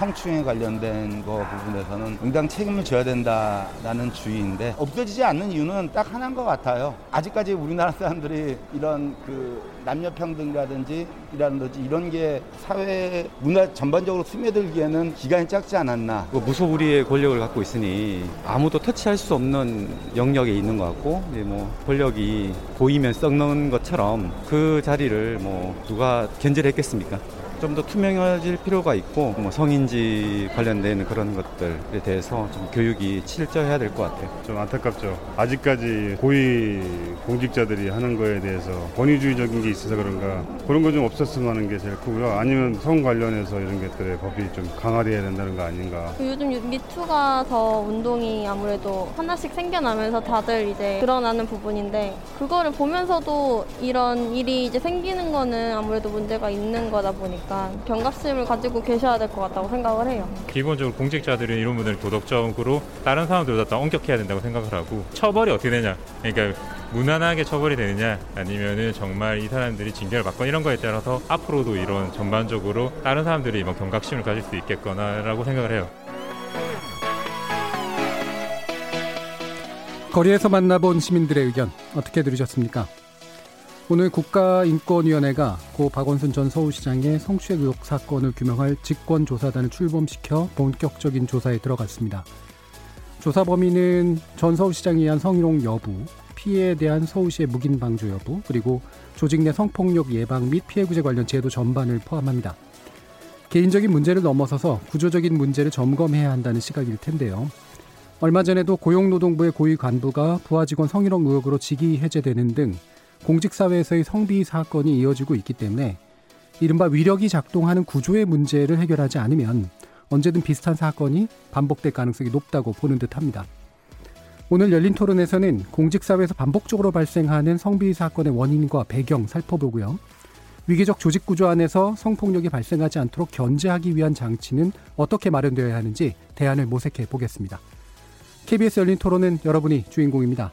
성추행에 관련된 거 부분에서는 응당 책임을 져야 된다라는 주의인데 없어지지 않는 이유는 딱 하나인 것 같아요. 아직까지 우리나라 사람들이 이런 그 남녀 평등이라든지 이라든지 이런 게 사회 문화 전반적으로 스며들기에는 기간이 짧지 않았나. 그 무소불위의 권력을 갖고 있으니 아무도 터치할 수 없는 영역에 있는 것 같고 뭐 권력이 보이면 썩는 것처럼 그 자리를 뭐 누가 견제를 했겠습니까? 좀 더 투명해질 필요가 있고 뭐 성인지 관련된 그런 것들에 대해서 좀 교육이 실저해야 될 것 같아요. 좀 안타깝죠. 아직까지 고위 공직자들이 하는 거에 대해서 권위주의적인 게 있어서 그런가 그런 거 좀 없었으면 하는 게 제일 크고요. 아니면 성 관련해서 이런 것들의 법이 좀 강화돼야 된다는 거 아닌가. 요즘 미투가 더 운동이 아무래도 하나씩 생겨나면서 다들 이제 드러나는 부분인데 그거를 보면서도 이런 일이 이제 생기는 거는 아무래도 문제가 있는 거다 보니까 경각심을 가지고 계셔야 될 것 같다고 생각을 해요. 기본적으로 공직자들은 이런 분들 도덕적으로 다른 사람들보다 더 엄격해야 된다고 생각을 하고 처벌이 어떻게 되냐 그러니까 무난하게 처벌이 되느냐 아니면은 정말 이 사람들이 징계를 받거나 이런 거에 따라서 앞으로도 이런 전반적으로 다른 사람들이 뭐 경각심을 가질 수 있겠거나라고 생각을 해요. 거리에서 만나본 시민들의 의견 어떻게 들으셨습니까? 오늘 국가인권위원회가 고 박원순 전 서울시장의 성추행 의혹 사건을 규명할 직권조사단을 출범시켜 본격적인 조사에 들어갔습니다. 조사 범위는 전 서울시장에 의한 성희롱 여부, 피해에 대한 서울시의 묵인 방조 여부, 그리고 조직 내 성폭력 예방 및 피해 구제 관련 제도 전반을 포함합니다. 개인적인 문제를 넘어서서 구조적인 문제를 점검해야 한다는 시각일 텐데요. 얼마 전에도 고용노동부의 고위 간부가 부하 직원 성희롱 의혹으로 직위 해제되는 등 공직사회에서의 성비위 사건이 이어지고 있기 때문에 이른바 위력이 작동하는 구조의 문제를 해결하지 않으면 언제든 비슷한 사건이 반복될 가능성이 높다고 보는 듯 합니다. 오늘 열린 토론에서는 공직사회에서 반복적으로 발생하는 성비위 사건의 원인과 배경 살펴보고요. 위기적 조직 구조 안에서 성폭력이 발생하지 않도록 견제하기 위한 장치는 어떻게 마련되어야 하는지 대안을 모색해 보겠습니다. KBS 열린 토론은 여러분이 주인공입니다.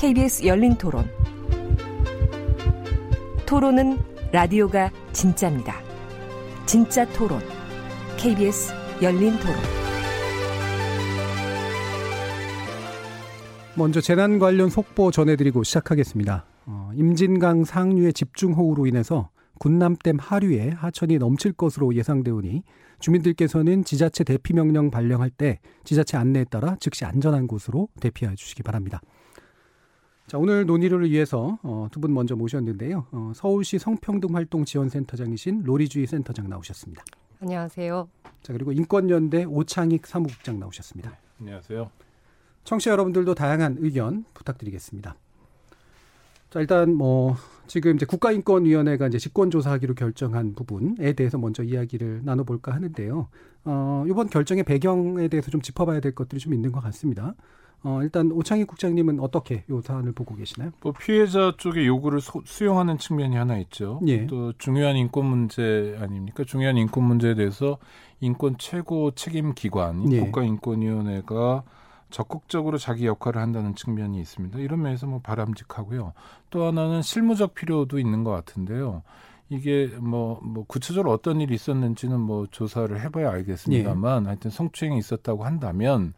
KBS 열린 토론. 토론은 라디오가 진짜입니다. 진짜 토론, KBS 열린 토론. 먼저 재난 관련 속보 전해드리고 시작하겠습니다. 어, 임진강 상류의 집중호우로 인해서 군남댐 하류에 하천이 넘칠 것으로 예상되오니 주민들께서는 지자체 대피 명령 발령할 때 지자체 안내에 따라 즉시 안전한 곳으로 대피해 주시기 바랍니다. 자, 오늘 논의를 위해서 어, 두 분 먼저 모셨는데요. 어, 서울시 성평등활동지원센터장이신 로리주의 센터장 나오셨습니다. 안녕하세요. 자, 그리고 인권연대 오창익 사무국장 나오셨습니다. 안녕하세요. 청취자 여러분들도 다양한 의견 부탁드리겠습니다. 자, 일단 뭐 지금 이제 국가인권위원회가 이제 직권조사하기로 결정한 부분에 대해서 먼저 이야기를 나눠볼까 하는데요. 어, 이번 결정의 배경에 대해서 좀 짚어봐야 될 것들이 좀 있는 것 같습니다. 어, 일단 오창희 국장님은 어떻게 요 사안을 보고 계시나요? 뭐 피해자 쪽의 요구를 소, 수용하는 측면이 하나 있죠. 예. 또 중요한 인권 문제 아닙니까? 중요한 인권 문제에 대해서 인권 최고 책임 기관 예. 국가인권위원회가 적극적으로 자기 역할을 한다는 측면이 있습니다. 이런 면에서 뭐 바람직하고요. 또 하나는 실무적 필요도 있는 것 같은데요. 이게 뭐, 뭐 구체적으로 어떤 일이 있었는지는 뭐 조사를 해봐야 알겠습니다만 하여튼 성추행이 있었다고 한다면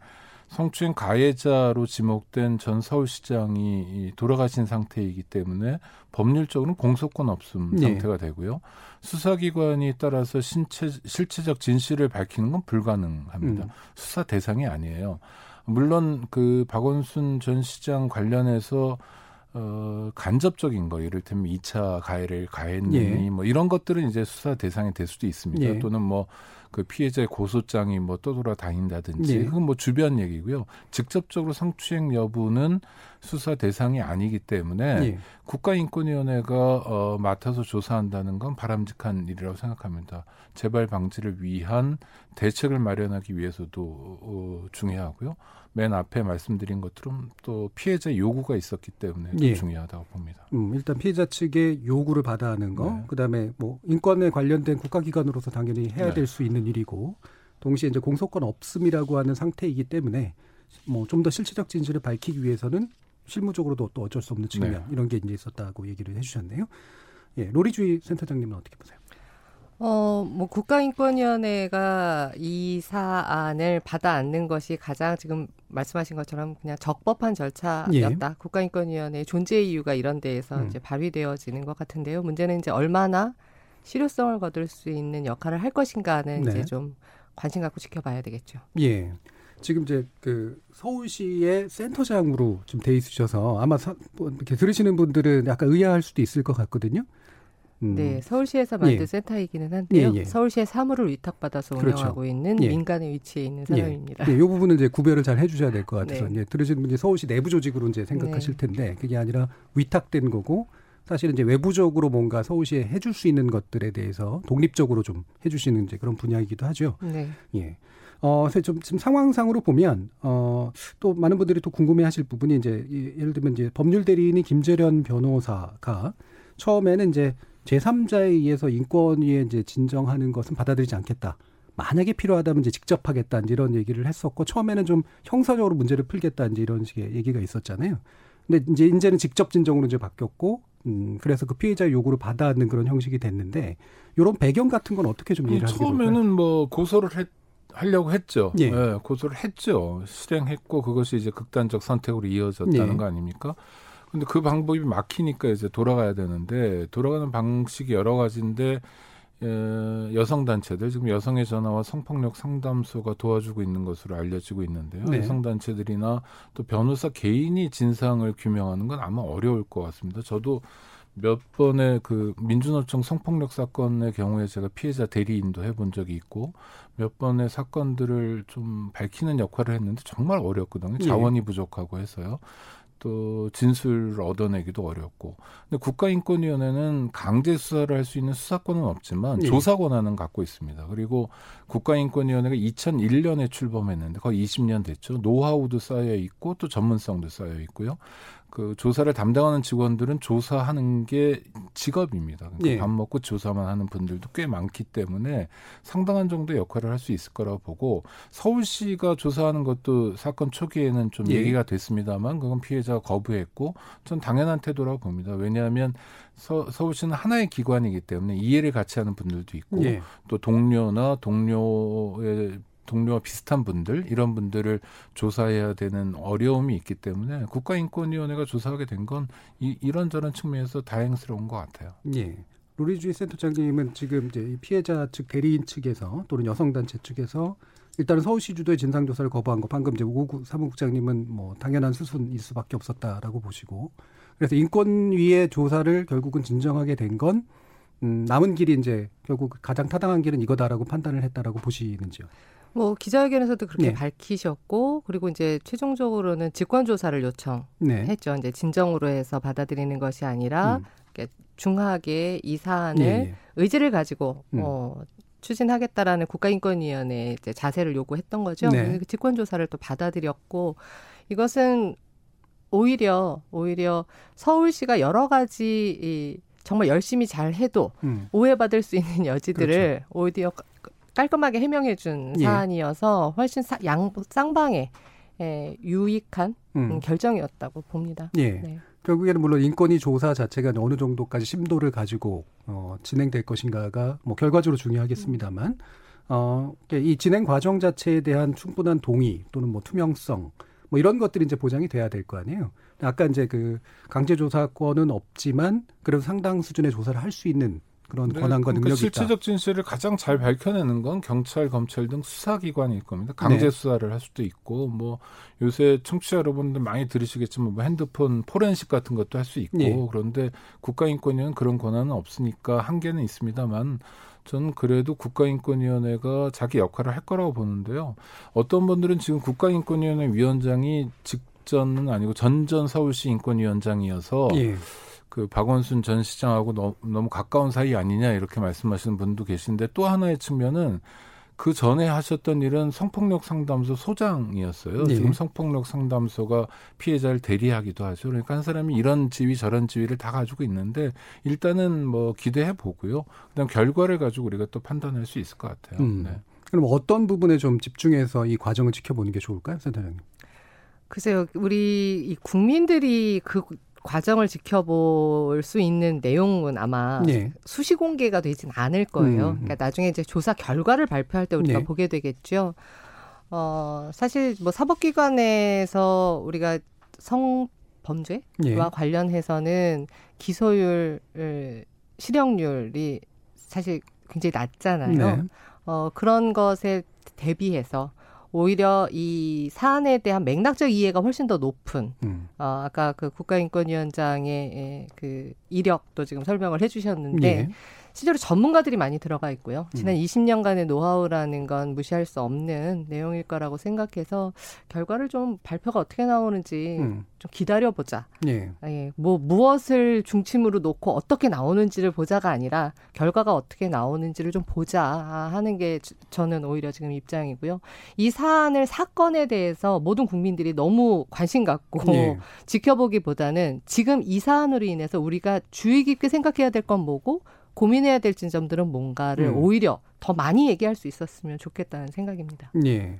성추행 가해자로 지목된 전 서울시장이 돌아가신 상태이기 때문에 법률적으로는 공소권 없음 예. 상태가 되고요. 수사기관이 따라서 신체, 실체적 진실을 밝히는 건 불가능합니다. 음. 수사 대상이 아니에요. 물론 그 박원순 전 시장 관련해서 어, 간접적인 거, 이를테면 2차 가해를 가했느니, 예. 뭐 이런 것들은 이제 수사 대상이 될 수도 있습니다. 예. 또는 뭐 그 피해자의 고소장이 뭐 떠돌아 다닌다든지 예. 그건 뭐 주변 얘기고요. 직접적으로 성추행 여부는 수사 대상이 아니기 때문에 예. 국가인권위원회가 어, 맡아서 조사한다는 건 바람직한 일이라고 생각합니다. 재발 방지를 위한 대책을 마련하기 위해서도 어, 중요하고요. 맨 앞에 말씀드린 것처럼 또 피해자 요구가 있었기 때문에 또 예. 중요하다고 봅니다. 음, 일단 피해자 측의 요구를 받아 하는 거, 네. 그다음에 뭐 인권에 관련된 국가기관으로서 당연히 해야 네. 될수 있는 일이고, 동시에 이제 공소권 없음이라고 하는 상태이기 때문에 뭐 좀 더 실체적 진실을 밝히기 위해서는 실무적으로도 또 어쩔 수 없는 측면 네. 이런 게 이제 있었다고 얘기를 해주셨네요. 예, 로리주의 센터장님은 어떻게 보세요? 어, 뭐 국가인권위원회가 이 사안을 받아 안는 것이 가장 지금 말씀하신 것처럼 그냥 적법한 절차였다. 국가인권위원회의 존재 이유가 이런 데에서 음. 이제 발휘되어지는 것 같은데요. 문제는 이제 얼마나 실효성을 거둘 수 있는 역할을 할 것인가는 네. 이제 좀 관심 갖고 지켜봐야 되겠죠. 예. 지금 이제 그 서울시의 센터장으로 좀돼 있으셔서 아마 사, 뭐 이렇게 들으시는 분들은 약간 의아할 수도 있을 것 같거든요. 음. 네, 서울시에서 만든 예. 센터이기는 한데요. 예, 예. 서울시의 사무를 위탁받아서 그렇죠. 운영하고 있는 예. 민간에 위치해 있는 사람입니다. 예, 이 부분은 이제 구별을 잘 해주셔야 될 것 같아서 네. 들으시는 분이 서울시 내부 조직으로 이제 생각하실 텐데 그게 아니라 위탁된 거고 사실은 이제 외부적으로 뭔가 서울시에 해줄 수 있는 것들에 대해서 독립적으로 좀 해주시는 이제 그런 분야이기도 하죠. 네. 예. 어, 그래서 좀 지금 상황상으로 보면 어, 또 많은 분들이 또 궁금해 하실 부분이 이제 이- 예를 들면 이제 법률 대리인이 김재련 변호사가 처음에는 이제 제3자에 의해서 인권위에 이제 진정하는 것은 받아들이지 않겠다. 만약에 필요하다면 이제 직접 하겠다 이제 이런 얘기를 했었고 처음에는 좀 형사적으로 문제를 풀겠다 이제 이런 식의 얘기가 있었잖아요. 근데 이제 이제는 직접 진정으로 이제 바뀌었고 음 그래서 그 피해자 요구를 받아안는 그런 형식이 됐는데 이런 배경 같은 건 어떻게 좀 이해를 하게 될까요? 처음에는 뭐 고소를 했, 하려고 했죠. 예. 예, 고소를 했죠. 실행했고 그것이 이제 극단적 선택으로 이어졌다는 예. 거 아닙니까? 근데 그 방법이 막히니까 이제 돌아가야 되는데 돌아가는 방식이 여러 가지인데 에, 여성 단체들 지금 여성의 전화와 성폭력 상담소가 도와주고 있는 것으로 알려지고 있는데요. 네. 여성 단체들이나 또 변호사 개인이 진상을 규명하는 건 아마 어려울 것 같습니다. 저도 몇 번의 그 민주노총 성폭력 사건의 경우에 제가 피해자 대리인도 해본 적이 있고 몇 번의 사건들을 좀 밝히는 역할을 했는데 정말 어렵거든요. 예. 자원이 부족하고 해서요. 또 진술을 얻어내기도 어렵고. 근데 국가인권위원회는 강제 수사를 할 수 있는 수사권은 없지만 예. 조사 권한은 갖고 있습니다. 그리고 국가인권위원회가 2001년에 출범했는데 거의 20년 됐죠. 노하우도 쌓여 있고 또 전문성도 쌓여 있고요. 그 조사를 담당하는 직원들은 조사하는 게 직업입니다. 그러니까 예. 밥 먹고 조사만 하는 분들도 꽤 많기 때문에 상당한 정도 의 역할을 할 수 있을 거라고 보고 서울시가 조사하는 것도 사건 초기에는 좀 예. 얘기가 됐습니다만 그건 피해자가 거부했고 전 당연한 태도라고 봅니다. 왜냐하면 서, 서울시는 하나의 기관이기 때문에 이해를 같이 하는 분들도 있고 예. 또 동료나 동료의 동료와 비슷한 분들 이런 분들을 조사해야 되는 어려움이 있기 때문에 국가인권위원회가 조사하게 된 건 이런저런 측면에서 다행스러운 것 같아요. 예. 로리주의 센터장님은 지금 이제 이 피해자 측 대리인 측에서 또는 여성단체 측에서 일단은 서울시 주도의 진상조사를 거부한 거 방금 이제 오구 사무국장님은 뭐 당연한 수순일 수밖에 없었다라고 보시고 그래서 인권위의 조사를 결국은 진정하게 된건 음, 남은 길이 이제 결국 가장 타당한 길은 이거다라고 판단을 했다라고 보시는지요? 뭐 기자회견에서도 그렇게 네. 밝히셨고 그리고 이제 최종적으로는 직권 조사를 요청했죠. 네. 이제 진정으로 해서 받아들이는 것이 아니라 음. 중하게 이 사안을 예, 예. 의지를 가지고 음. 어, 추진하겠다라는 국가인권위원회의 이제 자세를 요구했던 거죠. 네. 그 직권 조사를 또 받아들였고 이것은 오히려 오히려 서울시가 여러 가지 이 정말 열심히 잘 해도 음. 오해받을 수 있는 여지들을 오히려 까- 깔끔하게 해명해 준 예. 사안이어서 훨씬 사, 양, 쌍방에 에, 유익한 음. 음, 결정이었다고 봅니다. 예. 네. 결국에는 물론 인권위 조사 자체가 어느 정도까지 심도를 가지고 어, 진행될 것인가가 뭐 결과적으로 중요하겠습니다만 어, 이 진행 과정 자체에 대한 충분한 동의 또는 뭐 투명성 뭐 이런 것들이 이제 보장이 돼야 될 거 아니에요. 아까 이제 그 강제 조사권은 없지만 그래도 상당 수준의 조사를 할 수 있는 그런 네, 권한과 그러니까 능력이 실체적 진실을 가장 잘 밝혀내는 건 경찰, 검찰 등 수사기관일 겁니다. 강제 네. 수사를 할 수도 있고 뭐 요새 청취자 여러분들 많이 들으시겠지만 뭐 핸드폰 포렌식 같은 것도 할 수 있고 네. 그런데 국가인권위는 그런 권한은 없으니까 한계는 있습니다만 저는 그래도 국가인권위원회가 자기 역할을 할 거라고 보는데요. 어떤 분들은 지금 국가인권위원회 위원장이 직전은 아니고 전전 서울시 인권위원장이어서 예. 그 박원순 전 시장하고 너, 너무 가까운 사이 아니냐 이렇게 말씀하시는 분도 계신데 또 하나의 측면은 그 전에 하셨던 일은 성폭력 상담소 소장이었어요. 네. 지금 성폭력 상담소가 피해자를 대리하기도 하죠. 그러니까 한 사람이 이런 지위 저런 지위를 다 가지고 있는데 일단은 뭐 기대해 보고요. 그다음 결과를 가지고 우리가 또 판단할 수 있을 것 같아요. 음. 네. 그럼 어떤 부분에 좀 집중해서 이 과정을 지켜보는 게 좋을까요, 센터장님? 글쎄요, 우리 국민들이 그 과정을 지켜볼 수 있는 내용은 아마 네. 수시 공개가 되진 않을 거예요. 음. 그러니까 나중에 이제 조사 결과를 발표할 때 우리가 네. 보게 되겠죠. 어, 사실 뭐 사법기관에서 우리가 성 범죄와 네. 관련해서는 기소율, 실형률이 사실 굉장히 낮잖아요. 네. 어, 그런 것에 대비해서 오히려 이 사안에 대한 맥락적 이해가 훨씬 더 높은 음. 어, 아까 그 국가인권위원장의 그 이력도 지금 설명을 해주셨는데 예. 실제로 전문가들이 많이 들어가 있고요. 지난 음. 20년간의 노하우라는 건 무시할 수 없는 내용일 거라고 생각해서 결과를 좀 발표가 어떻게 나오는지 음. 좀 기다려보자. 예. 예. 뭐 무엇을 중심으로 놓고 어떻게 나오는지를 보자가 아니라 결과가 어떻게 나오는지를 좀 보자 하는 게 저는 오히려 지금 입장이고요. 이 사안을 사건에 대해서 모든 국민들이 너무 관심 갖고 예. 지켜보기보다는 지금 이 사안으로 인해서 우리가 주의 깊게 생각해야 될 건 뭐고 고민해야 될 점들은 뭔가를 음. 오히려 더 많이 얘기할 수 있었으면 좋겠다는 생각입니다. 예.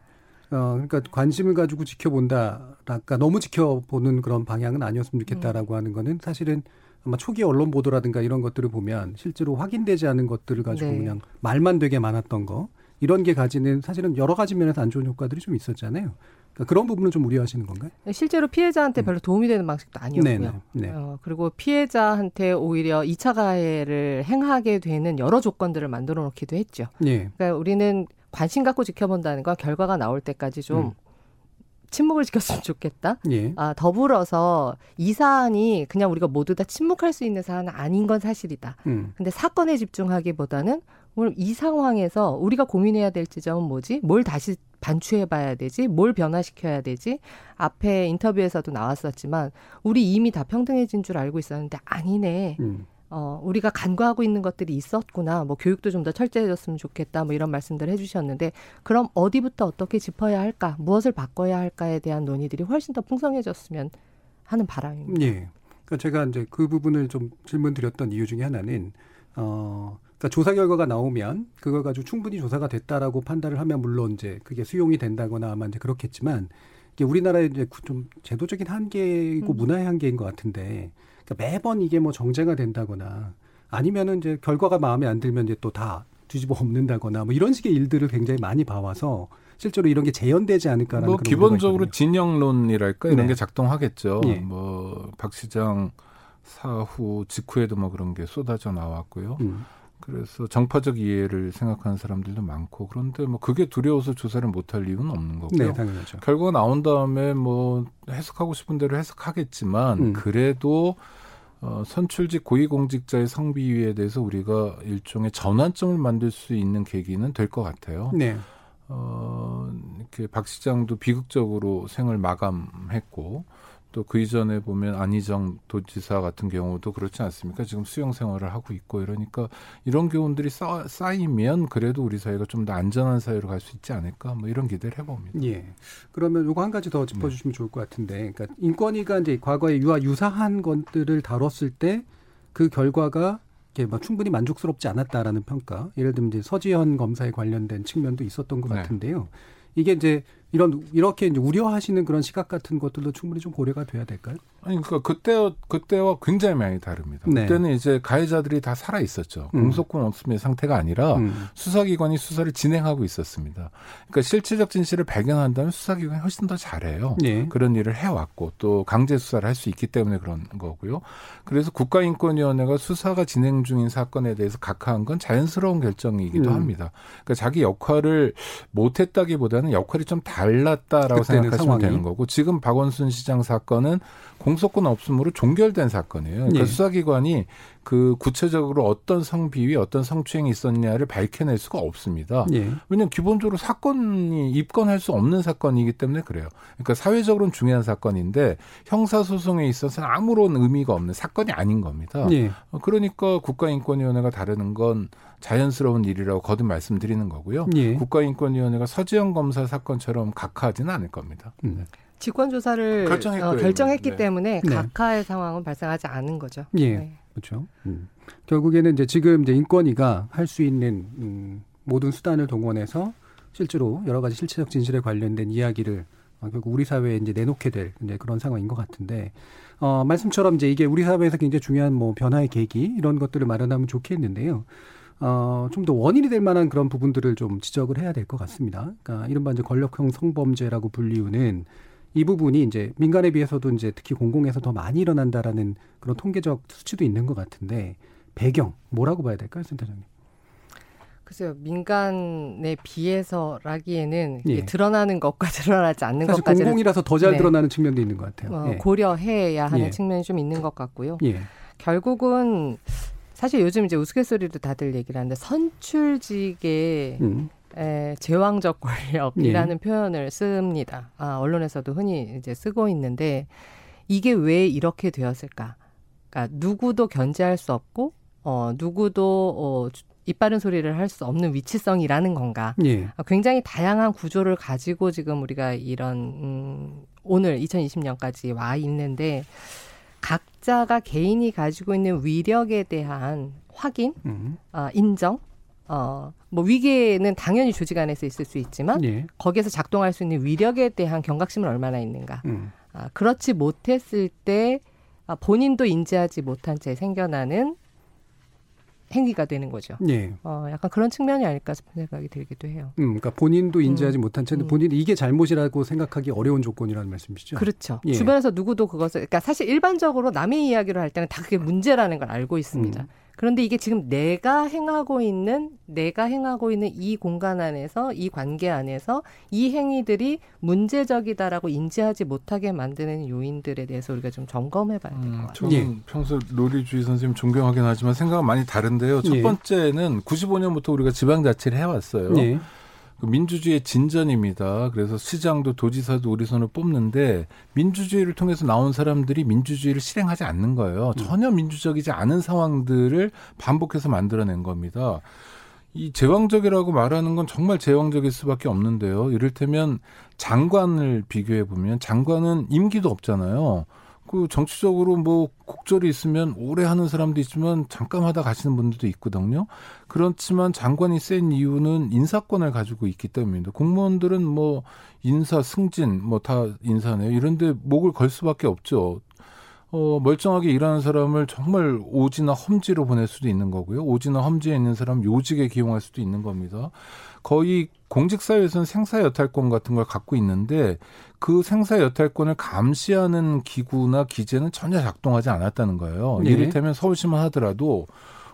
어, 그러니까 관심을 가지고 지켜본다. 그러니까 너무 지켜보는 그런 방향은 아니었으면 좋겠다라고 음. 하는 거는 사실은 아마 초기 언론 보도라든가 이런 것들을 보면 실제로 확인되지 않은 것들을 가지고 네. 그냥 말만 되게 많았던 거 이런 게 가지는 사실은 여러 가지 면에서 안 좋은 효과들이 좀 있었잖아요. 그러니까 그런 부분은 좀 우려하시는 건가요? 실제로 피해자한테 음. 별로 도움이 되는 방식도 아니었고요. 네네. 네. 어, 그리고 피해자한테 오히려 2차 가해를 행하게 되는 여러 조건들을 만들어 놓기도 했죠. 네. 그러니까 우리는 관심 갖고 지켜본다는 건 결과가 나올 때까지 좀 음. 침묵을 지켰으면 좋겠다. 예. 아, 더불어서 이 사안이 그냥 우리가 모두 다 침묵할 수 있는 사안은 아닌 건 사실이다. 음. 근데 사건에 집중하기보다는 오늘 이 상황에서 우리가 고민해야 될 지점은 뭐지? 뭘 다시 반추해 봐야 되지? 뭘 변화시켜야 되지? 앞에 인터뷰에서도 나왔었지만 우리 이미 다 평등해진 줄 알고 있었는데 아니네. 음. 어, 우리가 간과하고 있는 것들이 있었구나. 뭐 교육도 좀 더 철저해졌으면 좋겠다. 뭐 이런 말씀들 해주셨는데 그럼 어디부터 어떻게 짚어야 할까? 무엇을 바꿔야 할까에 대한 논의들이 훨씬 더 풍성해졌으면 하는 바람입니다. 예. 그러니까 제가 이제 그 부분을 좀 질문 드렸던 이유 중에 하나는 어 그러니까 조사 결과가 나오면 그걸 가지고 충분히 조사가 됐다라고 판단을 하면 물론 이제 그게 수용이 된다거나 아마 이제 그렇겠지만 이게 우리나라의 이제 좀 제도적인 한계이고 음. 문화의 한계인 것 같은데 그러니까 매번 이게 뭐 정제가 된다거나 아니면은 이제 결과가 마음에 안 들면 이제 또 다 뒤집어 엎는다거나 뭐 이런 식의 일들을 굉장히 많이 봐와서 실제로 이런 게 재현되지 않을까라는 뭐 기본적으로 진영론이랄까 이런 네. 게 작동하겠죠. 예. 뭐박 시장 사후 직후에도 뭐 그런 게 쏟아져 나왔고요. 음. 그래서 정파적 이해를 생각하는 사람들도 많고 그런데 뭐 그게 두려워서 조사를 못할 이유는 없는 거고요. 네, 당연하죠. 결과가 나온 다음에 뭐 해석하고 싶은 대로 해석하겠지만 음. 그래도 어, 선출직 고위공직자의 성비위에 대해서 우리가 일종의 전환점을 만들 수 있는 계기는 될 것 같아요. 네. 어, 이렇게 박 시장도 비극적으로 생을 마감했고 또 그 이전에 보면 안희정 도지사 같은 경우도 그렇지 않습니까? 지금 수용 생활을 하고 있고 이러니까 이런 교훈들이 쌓, 쌓이면 그래도 우리 사회가 좀 더 안전한 사회로 갈 수 있지 않을까? 뭐 이런 기대를 해봅니다. 예. 그러면 요거 한 가지 더 짚어주시면 네. 좋을 것 같은데, 그러니까 인권위가 이제 과거에 유아 유사한 것들을 다뤘을 때 그 결과가 이렇게 뭐 충분히 만족스럽지 않았다라는 평가. 예를 들면 이제 서지현 검사에 관련된 측면도 있었던 것 네. 같은데요. 이게 이제 이런 이렇게 이제 우려하시는 그런 시각 같은 것들도 충분히 좀 고려가 돼야 될까요? 아니 그러니까 그때 그때와 굉장히 많이 다릅니다. 네. 그때는 이제 가해자들이 다 살아 있었죠. 음. 공소권 없음의 상태가 아니라 음. 수사기관이 수사를 진행하고 있었습니다. 그러니까 실체적 진실을 발견한다면 수사기관이 훨씬 더 잘해요. 네. 그런 일을 해왔고 또 강제 수사를 할 수 있기 때문에 그런 거고요. 그래서 국가인권위원회가 수사가 진행 중인 사건에 대해서 각하한 건 자연스러운 결정이기도 음. 합니다. 그러니까 자기 역할을 못했다기보다는 역할이 좀 달랐다라고 생각하시면 상황이. 되는 거고 지금 박원순 시장 사건은 공소권 없음으로 종결된 사건이에요. 그러니까 예. 수사기관이 그 구체적으로 어떤 성비위, 어떤 성추행이 있었냐를 밝혀낼 수가 없습니다. 예. 왜냐하면 기본적으로 사건이 입건할 수 없는 사건이기 때문에 그래요. 그러니까 사회적으로는 중요한 사건인데 형사소송에 있어서는 아무런 의미가 없는 사건이 아닌 겁니다. 예. 어, 그러니까 국가인권위원회가 다루는 건 자연스러운 일이라고 거듭 말씀드리는 거고요. 예. 국가인권위원회가 서지영 검사 사건처럼 각하하지는 않을 겁니다. 음. 직권 조사를 어, 결정했기 네. 때문에 네. 각하의 상황은 발생하지 않은 거죠. 예. 네. 그렇죠. 음. 결국에는 이제 지금 이제 인권위가 할 수 있는 음, 모든 수단을 동원해서 실제로 여러 가지 실체적 진실에 관련된 이야기를 어, 결국 우리 사회에 이제 내놓게 될 이제 그런 상황인 것 같은데 어, 말씀처럼 이제 이게 우리 사회에서 굉장히 중요한 뭐 변화의 계기 이런 것들을 마련하면 좋겠는데요. 어, 좀 더 원인이 될 만한 그런 부분들을 좀 지적을 해야 될 것 같습니다. 그러니까 이른바 이제 권력형 성범죄라고 불리우는 이 부분이 이제 민간에 비해서도 이제 특히 공공에서 더 많이 일어난다라는 그런 통계적 수치도 있는 것 같은데 배경 뭐라고 봐야 될까요, 센터장님? 글쎄요, 민간에 비해서라기에는 예. 드러나는 것과 드러나지 않는 것까지 공공이라서 더잘 네. 드러나는 측면도 있는 것 같아요. 어, 예. 고려해야 하는 예. 측면이 좀 있는 것 같고요. 예. 결국은 사실 요즘 이제 우스갯소리로 다들 얘기를 하는데 선출직에 음. 에, 제왕적 권력이라는 예. 표현을 씁니다. 아, 언론에서도 흔히 이제 쓰고 있는데 이게 왜 이렇게 되었을까? 그러니까 누구도 견제할 수 없고 어 누구도 어 이빠른 소리를 할 수 없는 위치성이라는 건가? 예. 아, 굉장히 다양한 구조를 가지고 지금 우리가 이런 음, 오늘 2020년까지 와 있는데 각자가 개인이 가지고 있는 위력에 대한 확인, 음. 아, 인정, 어, 뭐 위계는 당연히 조직 안에서 있을 수 있지만 예. 거기에서 작동할 수 있는 위력에 대한 경각심은 얼마나 있는가. 음. 아, 그렇지 못했을 때 아, 본인도 인지하지 못한 채 생겨나는 행위가 되는 거죠. 예. 어, 약간 그런 측면이 아닐까 싶은 생각이 들기도 해요. 음, 그러니까 본인도 인지하지 음. 못한 채는 음. 본인이 이게 잘못이라고 생각하기 어려운 조건이라는 말씀이시죠. 그렇죠. 예. 주변에서 누구도 그것을, 그러니까 사실 일반적으로 남의 이야기를 할 때는 다 그게 문제라는 걸 알고 있습니다. 음. 그런데 이게 지금 내가 행하고 있는 내가 행하고 있는 이 공간 안에서 이 관계 안에서 이 행위들이 문제적이다라고 인지하지 못하게 만드는 요인들에 대해서 우리가 좀 점검해 봐야 될것 음, 같아요. 저는 예. 평소 로리주의 선생님 존경하긴 하지만 생각은 많이 다른데요. 첫 예. 번째는 95년부터 우리가 지방자치를 해왔어요. 예. 그 민주주의의 진전입니다. 그래서 시장도 도지사도 우리 손을 뽑는데 민주주의를 통해서 나온 사람들이 민주주의를 실행하지 않는 거예요. 음. 전혀 민주적이지 않은 상황들을 반복해서 만들어낸 겁니다. 이 제왕적이라고 말하는 건 정말 제왕적일 수밖에 없는데요. 이를테면 장관을 비교해 보면 장관은 임기도 없잖아요. 그 정치적으로 뭐 국절이 있으면 오래 하는 사람도 있지만 잠깐 하다 가시는 분들도 있거든요. 그렇지만 장관이 센 이유는 인사권을 가지고 있기 때문입니다. 공무원들은 뭐 인사 승진 뭐 다 인사네요. 이런데 목을 걸 수밖에 없죠. 어, 멀쩡하게 일하는 사람을 정말 오지나 험지로 보낼 수도 있는 거고요. 오지나 험지에 있는 사람 요직에 기용할 수도 있는 겁니다. 거의 공직사회에서는 생사여탈권 같은 걸 갖고 있는데 그 생사여탈권을 감시하는 기구나 기재는 전혀 작동하지 않았다는 거예요. 네. 이를테면 서울시만 하더라도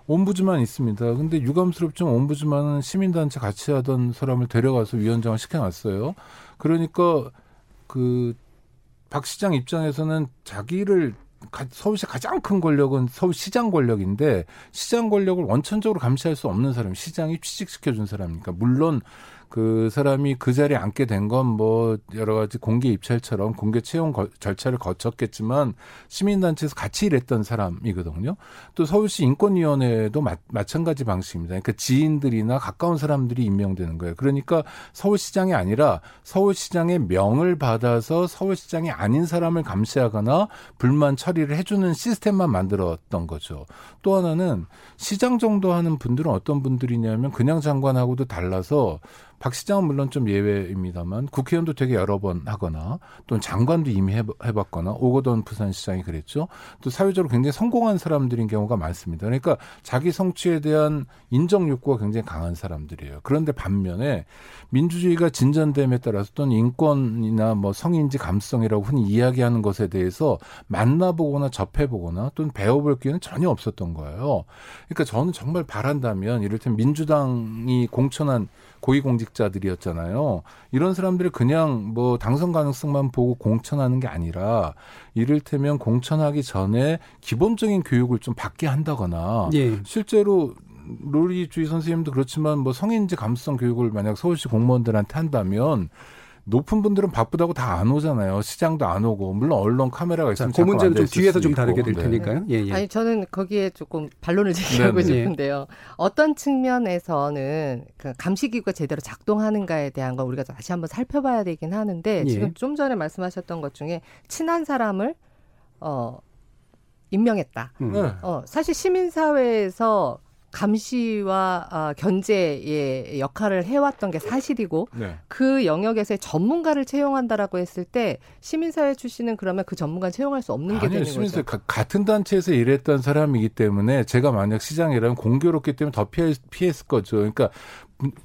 옴부즈만 있습니다. 근데 유감스럽지만 옴부즈만은 시민단체 같이 하던 사람을 데려가서 위원장을 시켜놨어요. 그러니까 그 박 시장 입장에서는 자기를 서울시 가장 큰 권력은 서울시장 권력인데 시장 권력을 원천적으로 감시할 수 없는 사람, 시장이 취직시켜준 사람이니까 물론 그 사람이 그 자리에 앉게 된 건 뭐 여러 가지 공개 입찰처럼 공개 채용 거, 절차를 거쳤겠지만 시민단체에서 같이 일했던 사람이거든요. 또 서울시 인권위원회도 마, 마찬가지 방식입니다. 그러니까 지인들이나 가까운 사람들이 임명되는 거예요. 그러니까 서울시장이 아니라 서울시장의 명을 받아서 서울시장이 아닌 사람을 감시하거나 불만 처리를 해주는 시스템만 만들었던 거죠. 또 하나는 시장 정도 하는 분들은 어떤 분들이냐면 그냥 장관하고도 달라서 박 시장은 물론 좀 예외입니다만 국회의원도 되게 여러 번 하거나 또는 장관도 이미 해봤거나 오거돈 부산시장이 그랬죠. 또 사회적으로 굉장히 성공한 사람들인 경우가 많습니다. 그러니까 자기 성취에 대한 인정 욕구가 굉장히 강한 사람들이에요. 그런데 반면에 민주주의가 진전됨에 따라서 또는 인권이나 뭐 성인지 감성이라고 흔히 이야기하는 것에 대해서 만나보거나 접해보거나 또는 배워볼 기회는 전혀 없었던 거예요. 그러니까 저는 정말 바란다면 이를테면 민주당이 공천한 고위공직자들이었잖아요. 이런 사람들을 그냥 뭐 당선 가능성만 보고 공천하는 게 아니라 이를테면 공천하기 전에 기본적인 교육을 좀 받게 한다거나 예. 실제로 로리주의 선생님도 그렇지만 뭐 성인지 감수성 교육을 만약 서울시 공무원들한테 한다면 높은 분들은 바쁘다고 다 안 오잖아요. 시장도 안 오고 물론 언론 카메라가 있으면 자, 그 문제는 좀 뒤에서 좀 다르게 될 네. 테니까요. 예, 예. 아니 저는 거기에 조금 반론을 제기하고 네, 네. 싶은데요. 어떤 측면에서는 그 감시기구가 제대로 작동하는가에 대한 건 우리가 다시 한번 살펴봐야 되긴 하는데 예. 지금 좀 전에 말씀하셨던 것 중에 친한 사람을 어 임명했다. 음. 어 사실 시민사회에서 감시와 어, 견제의 역할을 해왔던 게 사실이고 네. 그 영역에서의 전문가를 채용한다라고 했을 때 시민사회 출신은 그러면 그 전문가 채용할 수 없는 게 아니요, 되는 시민사회 거죠. 같은 단체에서 일했던 사람이기 때문에 제가 만약 시장이라면 공교롭기 때문에 더 피했, 피했을 거죠. 그러니까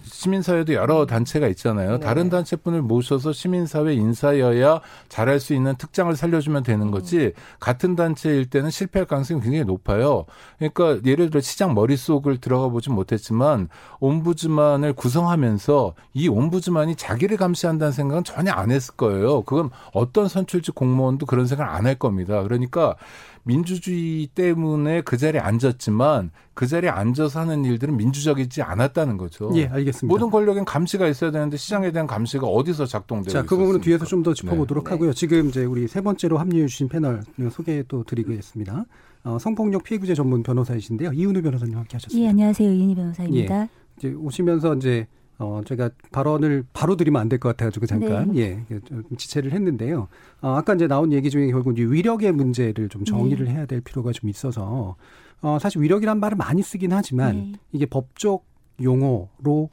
시민사회도 여러 음. 단체가 있잖아요. 네. 다른 단체분을 모셔서 시민사회 인사여야 잘할 수 있는 특장을 살려주면 되는 음. 거지 같은 단체일 때는 실패할 가능성이 굉장히 높아요. 그러니까 예를 들어 시장 머릿속을 들어가 보진 못했지만 옴부즈만을 구성하면서 이 옴부즈만이 자기를 감시한다는 생각은 전혀 안 했을 거예요. 그건 어떤 선출직 공무원도 그런 생각을 안 할 겁니다. 그러니까 민주주의 때문에 그 자리에 앉았지만 그 자리에 앉아서 하는 일들은 민주적이지 않았다는 거죠. 예, 알겠습니다. 모든 권력엔 감시가 있어야 되는데 시장에 대한 감시가 어디서 작동되고 자, 그 부분은 뒤에서 좀 더 짚어보도록 네. 하고요. 지금 이제 우리 세 번째로 합류해 주신 패널 소개 또 드리겠습니다. 어, 성폭력 피해구제 전문 변호사이신데요. 이은우 변호사님 함께 하셨습니다. 예, 안녕하세요. 이은희 변호사입니다. 예, 이제 오시면서 이제 어, 제가 발언을 바로 드리면 안 될 것 같아가지고 잠깐, 네. 예, 좀 지체를 했는데요. 어, 아까 이제 나온 얘기 중에 결국 이제 위력의 문제를 좀 정리를 네. 해야 될 필요가 좀 있어서, 어, 사실 위력이란 말을 많이 쓰긴 하지만, 네. 이게 법적 용어로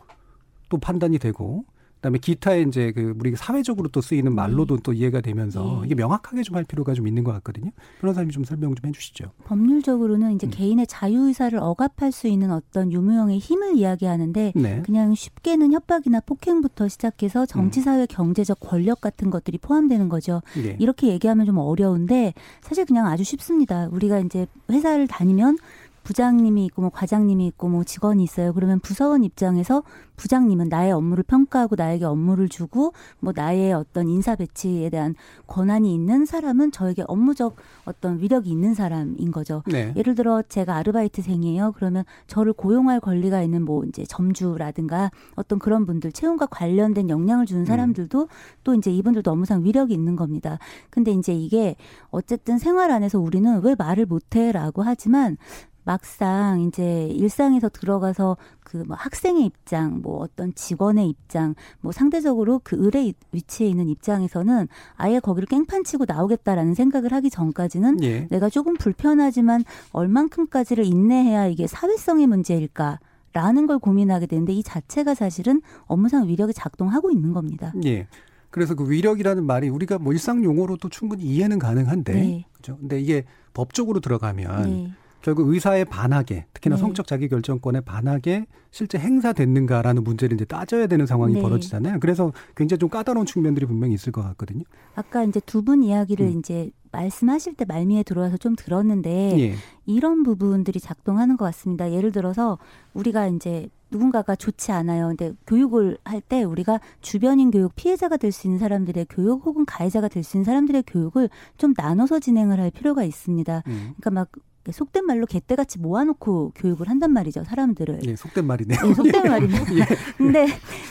또 판단이 되고, 그다음에 기타의 이제 그 우리 사회적으로 또 쓰이는 말로도 네. 또 이해가 되면서 네. 이게 명확하게 좀 할 필요가 좀 있는 것 같거든요. 변호사님 좀 설명 좀 해주시죠. 법률적으로는 이제 음. 개인의 자유 의사를 억압할 수 있는 어떤 유무형의 힘을 이야기하는데 네. 그냥 쉽게는 협박이나 폭행부터 시작해서 정치, 음. 사회, 경제적 권력 같은 것들이 포함되는 거죠. 네. 이렇게 얘기하면 좀 어려운데 사실 그냥 아주 쉽습니다. 우리가 이제 회사를 다니면 부장님이 있고 뭐 과장님이 있고 뭐 직원이 있어요. 그러면 부서원 입장에서 부장님은 나의 업무를 평가하고 나에게 업무를 주고 뭐 나의 어떤 인사 배치에 대한 권한이 있는 사람은 저에게 업무적 어떤 위력이 있는 사람인 거죠. 네. 예를 들어 제가 아르바이트생이에요. 그러면 저를 고용할 권리가 있는 뭐 이제 점주라든가 어떤 그런 분들 채용과 관련된 역량을 주는 음. 사람들도 음. 또 이제 이분들도 업무상 위력이 있는 겁니다. 근데 이제 이게 어쨌든 생활 안에서 우리는 왜 말을 못해라고 하지만 막상 이제 일상에서 들어가서 그 뭐 학생의 입장, 뭐 어떤 직원의 입장, 뭐 상대적으로 그 을의 위치에 있는 입장에서는 아예 거기를 깽판 치고 나오겠다라는 생각을 하기 전까지는 예. 내가 조금 불편하지만 얼만큼까지를 인내해야 이게 사회성의 문제일까? 라는 걸 고민하게 되는데 이 자체가 사실은 업무상 위력이 작동하고 있는 겁니다. 예. 그래서 그 위력이라는 말이 우리가 뭐 일상 용어로도 충분히 이해는 가능한데, 네. 그죠? 근데 이게 법적으로 들어가면 네. 결국 의사에 반하게 특히나 네. 성적 자기 결정권에 반하게 실제 행사됐는가라는 문제를 이제 따져야 되는 상황이 네. 벌어지잖아요. 그래서 굉장히 좀 까다로운 측면들이 분명히 있을 것 같거든요. 아까 이제 두 분 이야기를 음. 이제 말씀하실 때 말미에 들어와서 좀 들었는데 예. 이런 부분들이 작동하는 것 같습니다. 예를 들어서 우리가 이제 누군가가 좋지 않아요. 근데 교육을 할 때 우리가 주변인 교육 피해자가 될 수 있는 사람들의 교육 혹은 가해자가 될 수 있는 사람들의 교육을 좀 나눠서 진행을 할 필요가 있습니다. 음. 그러니까 막 속된 말로 개떼같이 모아놓고 교육을 한단 말이죠 사람들을. 예, 속된 말이네요. 예, 속된 말이네. 예. 근데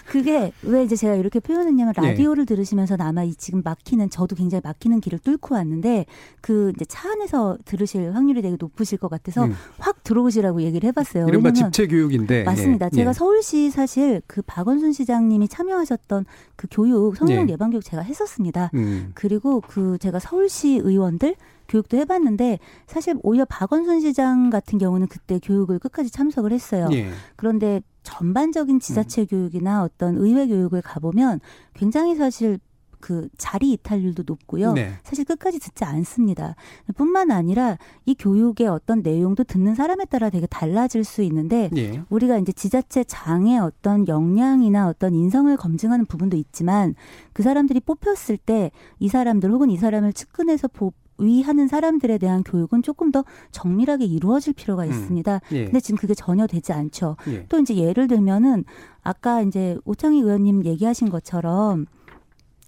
그게 왜 이제 제가 이렇게 표현했냐면 예. 라디오를 예. 들으시면서 아마 이 지금 막히는 저도 굉장히 막히는 길을 뚫고 왔는데 그 이제 차 안에서 들으실 확률이 되게 높으실 것 같아서 음. 확 들어오시라고 얘기를 해봤어요. 이른바 집체 교육인데. 맞습니다. 예. 제가 서울시 사실 그 박원순 시장님이 참여하셨던 그 교육 성형 예방 교육 제가 했었습니다. 음. 그리고 그 제가 서울시 의원들 교육도 해봤는데 사실 오히려 박원순 시장 같은 경우는 그때 교육을 끝까지 참석을 했어요. 예. 그런데 전반적인 지자체 음. 교육이나 어떤 의회 교육을 가보면 굉장히 사실 그 자리 이탈률도 높고요. 네. 사실 끝까지 듣지 않습니다. 뿐만 아니라 이 교육의 어떤 내용도 듣는 사람에 따라 되게 달라질 수 있는데 네. 우리가 이제 지자체 장의 어떤 역량이나 어떤 인성을 검증하는 부분도 있지만 그 사람들이 뽑혔을 때 이 사람들 혹은 이 사람을 측근해서 보, 위하는 사람들에 대한 교육은 조금 더 정밀하게 이루어질 필요가 음. 있습니다. 음. 예. 근데 지금 그게 전혀 되지 않죠. 예. 또 이제 예를 들면은 아까 이제 오창희 의원님 얘기하신 것처럼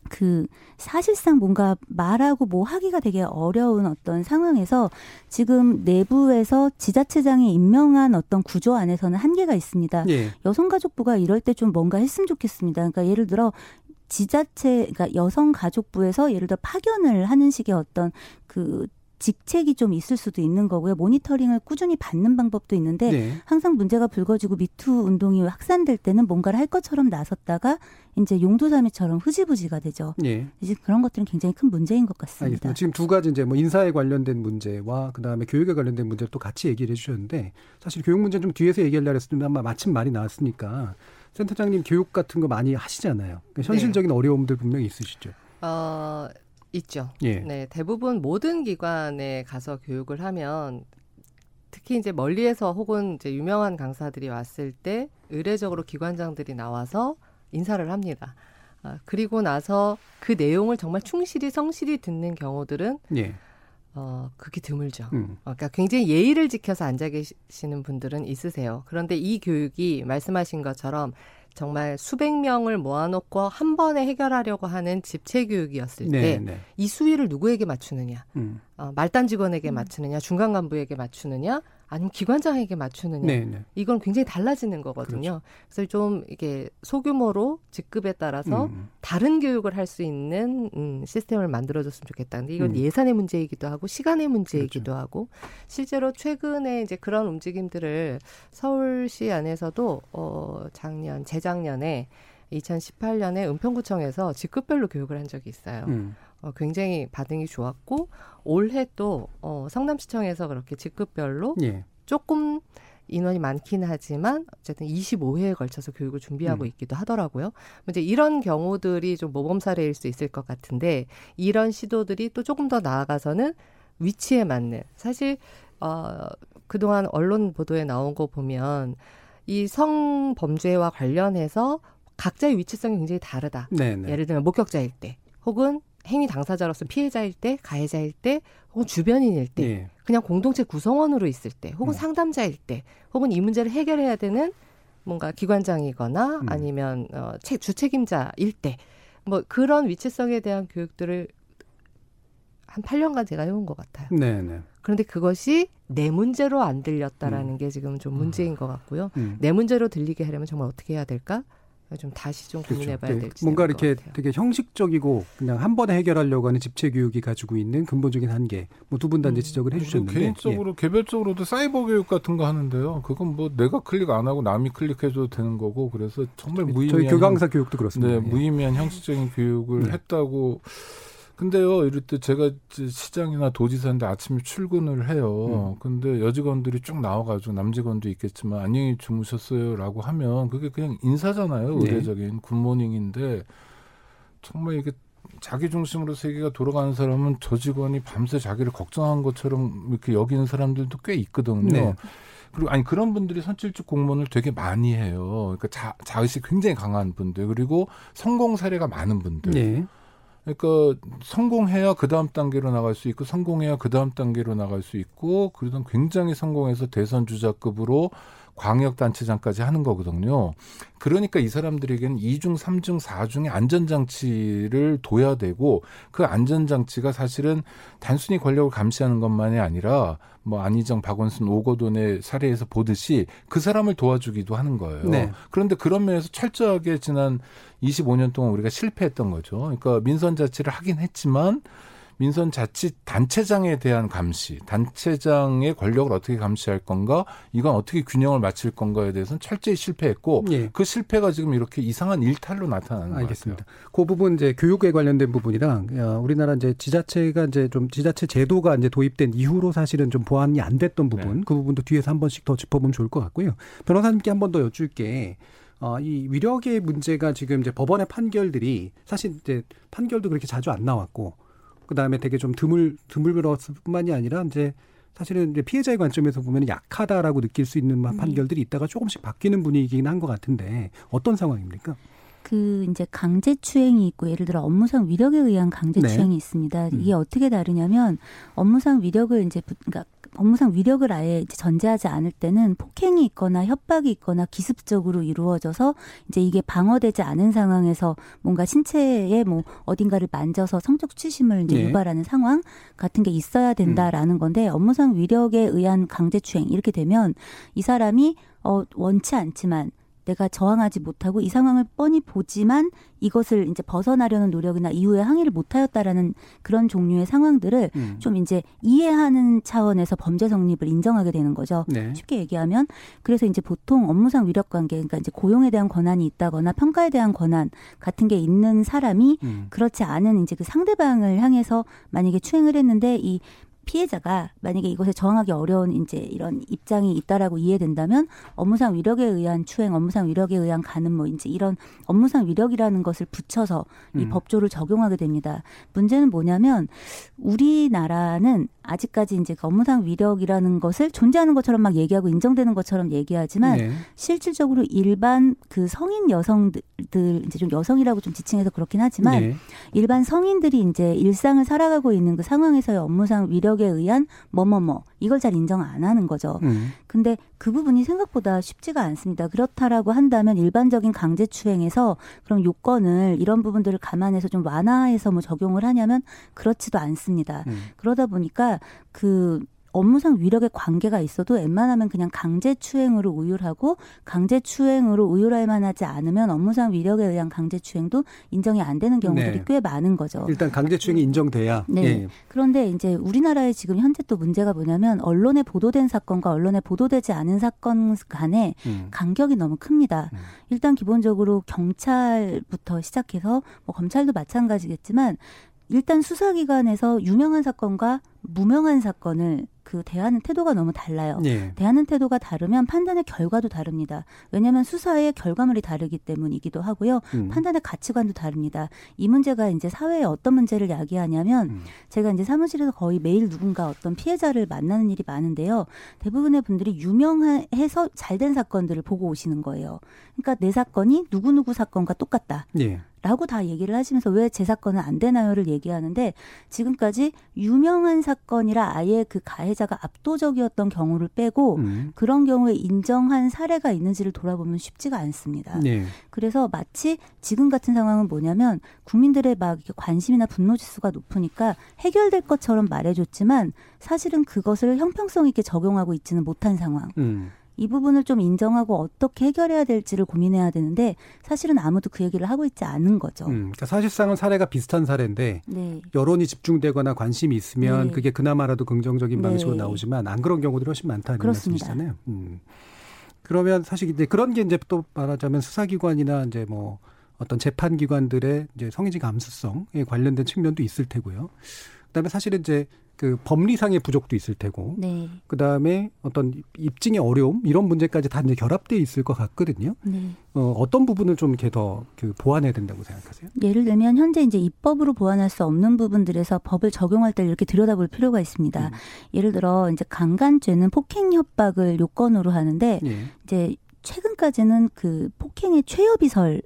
그 사실상 뭔가 말하고 뭐 하기가 되게 어려운 어떤 상황에서 지금 내부에서 지자체장이 임명한 어떤 구조 안에서는 한계가 있습니다. 예. 여성가족부가 이럴 때 좀 뭔가 했으면 좋겠습니다. 그러니까 예를 들어 지자체 그러니까 여성가족부에서 예를 들어 파견을 하는 식의 어떤 그 직책이 좀 있을 수도 있는 거고요. 모니터링을 꾸준히 받는 방법도 있는데 네. 항상 문제가 불거지고 미투 운동이 확산될 때는 뭔가를 할 것처럼 나섰다가 이제 용두사미처럼 흐지부지가 되죠. 네. 이제 그런 것들은 굉장히 큰 문제인 것 같습니다. 알겠습니다. 지금 두 가지 이제 뭐 인사에 관련된 문제와 그다음에 교육에 관련된 문제를 또 같이 얘기를 해 주셨는데 사실 교육 문제는 좀 뒤에서 얘기하려고 했었는데 아마 마침 말이 나왔으니까 센터장님 교육 같은 거 많이 하시잖아요. 그러니까 현실적인 네. 어려움들 분명히 있으시죠. 어, 있죠. 예. 네, 대부분 모든 기관에 가서 교육을 하면 특히 이제 멀리에서 혹은 이제 유명한 강사들이 왔을 때 의례적으로 기관장들이 나와서 인사를 합니다. 아, 그리고 나서 그 내용을 정말 충실히 성실히 듣는 경우들은 예. 어, 그게 드물죠. 음. 어, 그러니까 굉장히 예의를 지켜서 앉아 계시는 분들은 있으세요. 그런데 이 교육이 말씀하신 것처럼 정말 수백 명을 모아놓고 한 번에 해결하려고 하는 집체 교육이었을 때이 네, 네. 수위를 누구에게 맞추느냐, 음. 어, 말단 직원에게 음. 맞추느냐, 중간 간부에게 맞추느냐, 아니면 기관장에게 맞추느냐 네네. 네. 이건 굉장히 달라지는 거거든요. 그렇죠. 그래서 좀 이게 소규모로 직급에 따라서 음. 다른 교육을 할 수 있는 음, 시스템을 만들어줬으면 좋겠다. 근데 이건 음. 예산의 문제이기도 하고 시간의 문제이기도 그렇죠. 하고 실제로 최근에 이제 그런 움직임들을 서울시 안에서도 어 작년 재작년에 2018년에 은평구청에서 직급별로 교육을 한 적이 있어요. 음. 어, 굉장히 반응이 좋았고 올해 또 어, 성남시청에서 그렇게 직급별로 예. 조금 인원이 많긴 하지만 어쨌든 25회에 걸쳐서 교육을 준비하고 음. 있기도 하더라고요. 이제 이런 경우들이 좀 모범 사례일 수 있을 것 같은데 이런 시도들이 또 조금 더 나아가서는 위치에 맞는 사실 어 그동안 언론 보도에 나온 거 보면 이 성범죄와 관련해서 각자의 위치성이 굉장히 다르다. 네네. 예를 들면 목격자일 때 혹은 행위 당사자로서 피해자일 때, 가해자일 때, 혹은 주변인일 때, 예. 그냥 공동체 구성원으로 있을 때, 혹은 음. 상담자일 때, 혹은 이 문제를 해결해야 되는 뭔가 기관장이거나 음. 아니면 어, 주책임자일 때, 뭐 그런 위치성에 대한 교육들을 한 8년간 제가 해온 것 같아요. 네네. 그런데 그것이 내 문제로 안 들렸다라는 음. 게 지금 좀 문제인 것 같고요. 음. 내 문제로 들리게 하려면 정말 어떻게 해야 될까? 좀 다시 좀. 고민해봐야 그렇죠. 될지 뭔가 이렇게 되게 형식적이고 그냥 한 번에 해결하려고 하는 집체 교육이 가지고 있는 근본적인 한계 뭐 두 분다 이제 음. 지적을 해주셨는데 개인적으로 예. 개별적으로도 사이버 교육 같은 거 하는데요. 그건 뭐 내가 클릭 안 하고 남이 클릭해줘도 되는 거고 그래서 정말 무의미한 저희 교강사 교육도 그렇습니다. 네, 예. 무의미한 형식적인 교육을 네. 했다고. 근데요, 이럴 때 제가 시장이나 도지사인데 아침에 출근을 해요. 음. 근데 여직원들이 쭉 나와가지고 남직원도 있겠지만 안녕히 주무셨어요라고 하면 그게 그냥 인사잖아요. 네. 의례적인 네. 굿모닝인데 정말 이게 자기 중심으로 세계가 돌아가는 사람은 저 직원이 밤새 자기를 걱정한 것처럼 이렇게 여기는 사람들도 꽤 있거든요. 네. 그리고 아니 그런 분들이 선출직 공무원을 되게 많이 해요. 그러니까 자, 자의식 굉장히 강한 분들 그리고 성공 사례가 많은 분들. 네. 그러니까 성공해야 그 다음 단계로 나갈 수 있고 성공해야 그 다음 단계로 나갈 수 있고 그러던 굉장히 성공해서 대선 주자급으로 광역단체장까지 하는 거거든요. 그러니까 이 사람들에게는 2중, 3중, 4중의 안전장치를 둬야 되고 그 안전장치가 사실은 단순히 권력을 감시하는 것만이 아니라 뭐 안희정, 박원순, 오거돈의 사례에서 보듯이 그 사람을 도와주기도 하는 거예요. 네. 그런데 그런 면에서 철저하게 지난 25년 동안 우리가 실패했던 거죠. 그러니까 민선 자치를 하긴 했지만 민선 자치 단체장에 대한 감시, 단체장의 권력을 어떻게 감시할 건가, 이건 어떻게 균형을 맞출 건가에 대해서는 철저히 실패했고 예. 그 실패가 지금 이렇게 이상한 일탈로 나타나는 알겠습니다. 그 부분 이제 교육에 관련된 부분이랑 어, 우리나라 이제 지자체가 이제 좀 지자체 제도가 이제 도입된 이후로 사실은 좀 보완이 안 됐던 부분, 네. 그 부분도 뒤에서 한 번씩 더 짚어보면 좋을 것 같고요. 변호사님께 한 번 더 여쭐게. 어, 이 위력의 문제가 지금 이제 법원의 판결들이 사실 이제 판결도 그렇게 자주 안 나왔고 그 다음에 되게 좀 드물 드물었을 뿐만이 아니라 이제 사실은 이제 피해자의 관점에서 보면 약하다라고 느낄 수 있는 음. 판결들이 있다가 조금씩 바뀌는 분위기긴 한 것 같은데 어떤 상황입니까? 그 이제 강제 추행이 있고 예를 들어 업무상 위력에 의한 강제추행이 네. 있습니다. 이게 음. 어떻게 다르냐면 업무상 위력을 이제 그러니까 업무상 위력을 아예 전제하지 않을 때는 폭행이 있거나 협박이 있거나 기습적으로 이루어져서 이제 이게 방어되지 않은 상황에서 뭔가 신체에 뭐 어딘가를 만져서 성적 취심을 이제 네. 유발하는 상황 같은 게 있어야 된다라는 음. 건데 업무상 위력에 의한 강제추행 이렇게 되면 이 사람이 어 원치 않지만 내가 저항하지 못하고 이 상황을 뻔히 보지만 이것을 이제 벗어나려는 노력이나 이후에 항의를 못하였다라는 그런 종류의 상황들을 음. 좀 이제 이해하는 차원에서 범죄 성립을 인정하게 되는 거죠. 네. 쉽게 얘기하면 그래서 이제 보통 업무상 위력 관계, 그러니까 이제 고용에 대한 권한이 있다거나 평가에 대한 권한 같은 게 있는 사람이 음. 그렇지 않은 이제 그 상대방을 향해서 만약에 추행을 했는데 이 피해자가 만약에 이것에 저항하기 어려운 이제 이런 입장이 있다라고 이해된다면 업무상 위력에 의한 추행, 업무상 위력에 의한 가늠 뭐 이제 이런 업무상 위력이라는 것을 붙여서 이 음. 법조를 적용하게 됩니다. 문제는 뭐냐면 우리나라는 아직까지 이제 그 업무상 위력이라는 것을 존재하는 것처럼 막 얘기하고 인정되는 것처럼 얘기하지만 네. 실질적으로 일반 그 성인 여성들 이제 좀 여성이라고 좀 지칭해서 그렇긴 하지만 네. 일반 성인들이 이제 일상을 살아가고 있는 그 상황에서의 업무상 위력 에 의한 뭐뭐뭐 이걸 잘 인정 안 하는 거죠. 음. 근데 그 부분이 생각보다 쉽지가 않습니다. 그렇다라고 한다면 일반적인 강제 추행에서 그럼 요건을 이런 부분들을 감안해서 좀 완화해서 뭐 적용을 하냐면 그렇지도 않습니다. 음. 그러다 보니까 그 업무상 위력의 관계가 있어도 웬만하면 그냥 강제추행으로 우율하고 강제추행으로 우율할 만하지 않으면 업무상 위력에 의한 강제추행도 인정이 안 되는 경우들이 네. 꽤 많은 거죠. 일단 강제추행이 인정돼야. 네. 예. 그런데 이제 우리나라에 지금 현재 또 문제가 뭐냐면 언론에 보도된 사건과 언론에 보도되지 않은 사건 간에 음. 간격이 너무 큽니다. 음. 일단 기본적으로 경찰부터 시작해서 뭐 검찰도 마찬가지겠지만 일단 수사기관에서 유명한 사건과 무명한 사건을 그 대하는 태도가 너무 달라요. 예. 대하는 태도가 다르면 판단의 결과도 다릅니다. 왜냐하면 수사의 결과물이 다르기 때문이기도 하고요. 음. 판단의 가치관도 다릅니다. 이 문제가 이제 사회에 어떤 문제를 야기하냐면 음. 제가 이제 사무실에서 거의 매일 누군가 어떤 피해자를 만나는 일이 많은데요. 대부분의 분들이 유명해서 잘된 사건들을 보고 오시는 거예요. 그러니까 내 사건이 누구누구 사건과 똑같다. 예. 라고 다 얘기를 하시면서 왜 제 사건은 안 되나요를 얘기하는데 지금까지 유명한 사건이라 아예 그 가해자가 압도적이었던 경우를 빼고 음. 그런 경우에 인정한 사례가 있는지를 돌아보면 쉽지가 않습니다. 네. 그래서 마치 지금 같은 상황은 뭐냐면 국민들의 막 관심이나 분노 지수가 높으니까 해결될 것처럼 말해줬지만 사실은 그것을 형평성 있게 적용하고 있지는 못한 상황. 음. 이 부분을 좀 인정하고 어떻게 해결해야 될지를 고민해야 되는데 사실은 아무도 그 얘기를 하고 있지 않은 거죠. 음, 그러니까 사실상은 사례가 비슷한 사례인데 네. 여론이 집중되거나 관심이 있으면 네. 그게 그나마라도 긍정적인 네. 방식으로 나오지만 안 그런 경우들이 훨씬 많다는 그렇습니다. 말씀이시잖아요. 음. 그러면 사실 이제 그런 게 이제 또 말하자면 수사기관이나 이제 뭐 어떤 재판기관들의 이제 성인지 감수성에 관련된 측면도 있을 테고요. 그다음에 사실은 이제 그 법리상의 부족도 있을 테고, 네. 그 다음에 어떤 입증의 어려움 이런 문제까지 다 이제 결합돼 있을 것 같거든요. 네. 어, 어떤 부분을 좀 이렇게 더 그 보완해야 된다고 생각하세요? 예를 들면 현재 이제 입법으로 보완할 수 없는 부분들에서 법을 적용할 때 이렇게 들여다볼 필요가 있습니다. 음. 예를 들어 이제 강간죄는 폭행 협박을 요건으로 하는데 네. 이제 최근까지는 그 폭행의 최여비설을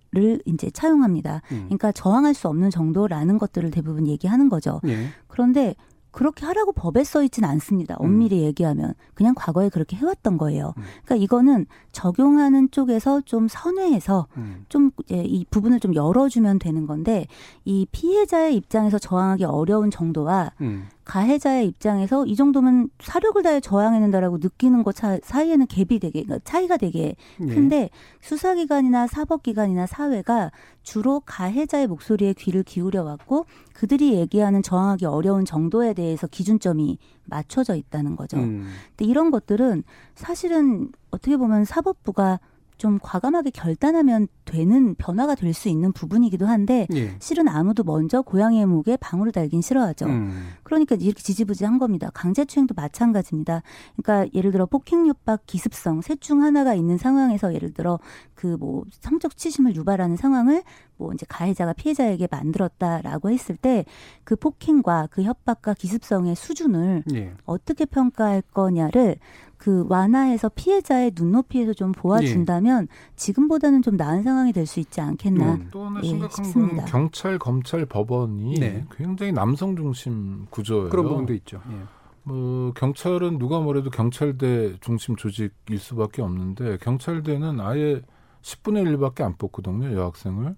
이제 차용합니다. 음. 그러니까 저항할 수 없는 정도라는 것들을 대부분 얘기하는 거죠. 네. 그런데 그렇게 하라고 법에 써 있지는 않습니다. 음. 엄밀히 음. 얘기하면 그냥 과거에 그렇게 해왔던 거예요. 음. 그러니까 이거는 적용하는 쪽에서 좀 선회해서 음. 좀 이제 이 부분을 좀 열어주면 되는 건데 이 피해자의 입장에서 저항하기 어려운 정도와 음. 가해자의 입장에서 이 정도면 사력을 다해 저항해낸다라고 느끼는 것 차, 사이에는 갭이 되게 그러니까 차이가 되게 예. 큰데 예. 수사기관이나 사법기관이나 사회가 주로 가해자의 목소리에 귀를 기울여 왔고 그들이 얘기하는 저항하기 어려운 정도에 대해서 기준점이 맞춰져 있다는 거죠. 음. 근데 이런 것들은 사실은 어떻게 보면 사법부가 좀 과감하게 결단하면 되는 변화가 될 수 있는 부분이기도 한데 예. 실은 아무도 먼저 고양이의 목에 방울을 달긴 싫어하죠. 음. 그러니까 이렇게 지지부지한 겁니다. 강제추행도 마찬가지입니다. 그러니까 예를 들어 폭행 협박 기습성 셋 중 하나가 있는 상황에서 예를 들어 그 뭐 성적 치심을 유발하는 상황을 뭐 이제 가해자가 피해자에게 만들었다라고 했을 때 그 폭행과 그 협박과 기습성의 수준을 예. 어떻게 평가할 거냐를 그 완화해서 피해자의 눈높이에서 좀 보아준다면 예. 지금보다는 좀 나은 상황이 될 수 있지 않겠나. 음, 또 하나 예, 심각한 싶습니다. 건 경찰, 검찰, 법원이 네. 굉장히 남성 중심 구조예요. 그런 부분도 있죠. 예. 뭐 경찰은 누가 뭐래도 경찰대 중심 조직일 수밖에 없는데 경찰대는 아예 10분의 1밖에 안 뽑거든요 여학생을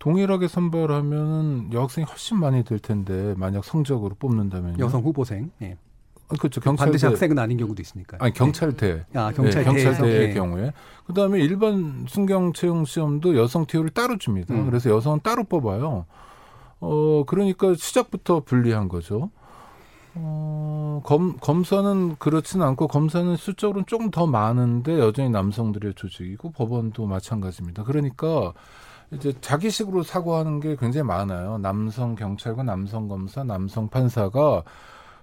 동일하게 선발하면 여학생이 훨씬 많이 될 텐데 만약 성적으로 뽑는다면 여성 후보생 예. 그렇죠. 경찰대 반드시 학생은 아닌 경우도 있으니까. 아니 경찰대. 네. 아 경찰대. 네, 경찰대의 네. 경우에. 그다음에 일반 순경 채용 시험도 여성 티오를 따로 줍니다. 음. 그래서 여성은 따로 뽑아요. 어 그러니까 시작부터 불리한 거죠. 어, 검, 검사는 그렇지는 않고 검사는 수적으로는 조금 더 많은데 여전히 남성들의 조직이고 법원도 마찬가지입니다. 그러니까 이제 자기식으로 사고하는 게 굉장히 많아요. 남성 경찰과 남성 검사, 남성 판사가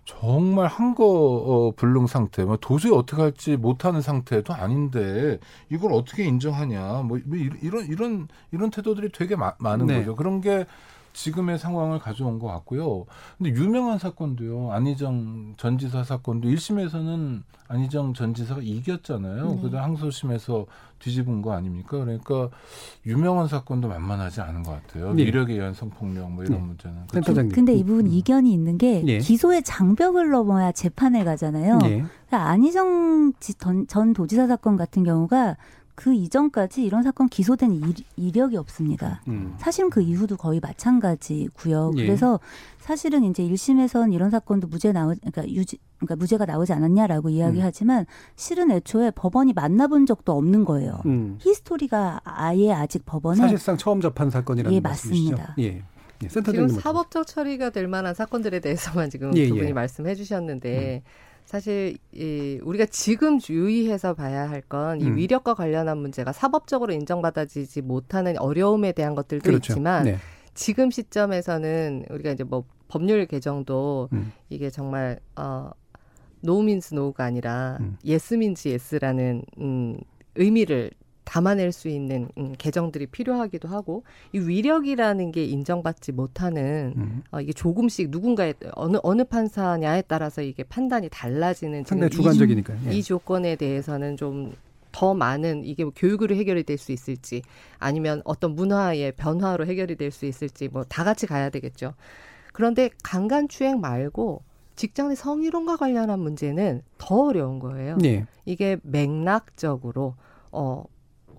정말 한거 어, 불능 상태, 뭐 도저히 어떻게 할지 못하는 상태도 아닌데 이걸 어떻게 인정하냐, 뭐, 뭐 이런 이런 이런 태도들이 되게 마, 많은 네. 거죠. 그런 게 지금의 상황을 가져온 것 같고요. 근데 유명한 사건도요. 안희정 전 지사 사건도 1심에서는 안희정 전 지사가 이겼잖아요. 네. 그다음 항소심에서 뒤집은 거 아닙니까? 그러니까 유명한 사건도 만만하지 않은 것 같아요. 네. 위력에 의한 성폭력 뭐 이런 네. 문제는. 그렇죠? 근데 이 부분 음. 이견이 있는 게 네. 기소의 장벽을 넘어야 재판에 가잖아요. 네. 그러니까 안희정 전 도지사 사건 같은 경우가 그 이전까지 이런 사건 기소된 일, 이력이 없습니다. 음. 사실은 그 이후도 거의 마찬가지고요. 예. 그래서 사실은 이제 1심에선 이런 사건도 무죄 나오 그러니까 유지 그러니까 무죄가 나오지 않았냐라고 이야기하지만 음. 실은 애초에 법원이 만나본 적도 없는 거예요. 음. 히스토리가 아예 아직 법원에 사실상 처음 접한 사건이라는 예? 맞습니다. 예. 예, 지금 사법적 처리가 될 만한 사건들에 대해서만 지금 예, 두 분이 예. 말씀해 주셨는데 음. 사실 이 우리가 지금 유의해서 봐야 할 건이 음. 위력과 관련한 문제가 사법적으로 인정받아지지 못하는 어려움에 대한 것들도 그렇죠. 있지만 네. 지금 시점에서는 우리가 이제 뭐 법률 개정도 음. 이게 정말 어 No means no가 아니라 음. Yes means yes라는 음 의미를 담아낼 수 있는 음, 개정들이 필요하기도 하고 이 위력이라는 게 인정받지 못하는 음. 어, 이게 조금씩 누군가의 어느 어느 판사냐에 따라서 이게 판단이 달라지는 상당히 주관적이니까 이, 예. 이 조건에 대해서는 좀더 많은 이게 뭐 교육으로 해결이 될 수 있을지 아니면 어떤 문화의 변화로 해결이 될 수 있을지 뭐 다 같이 가야 되겠죠. 그런데 강간 추행 말고 직장 내 성희롱과 관련한 문제는 더 어려운 거예요. 네. 이게 맥락적으로 어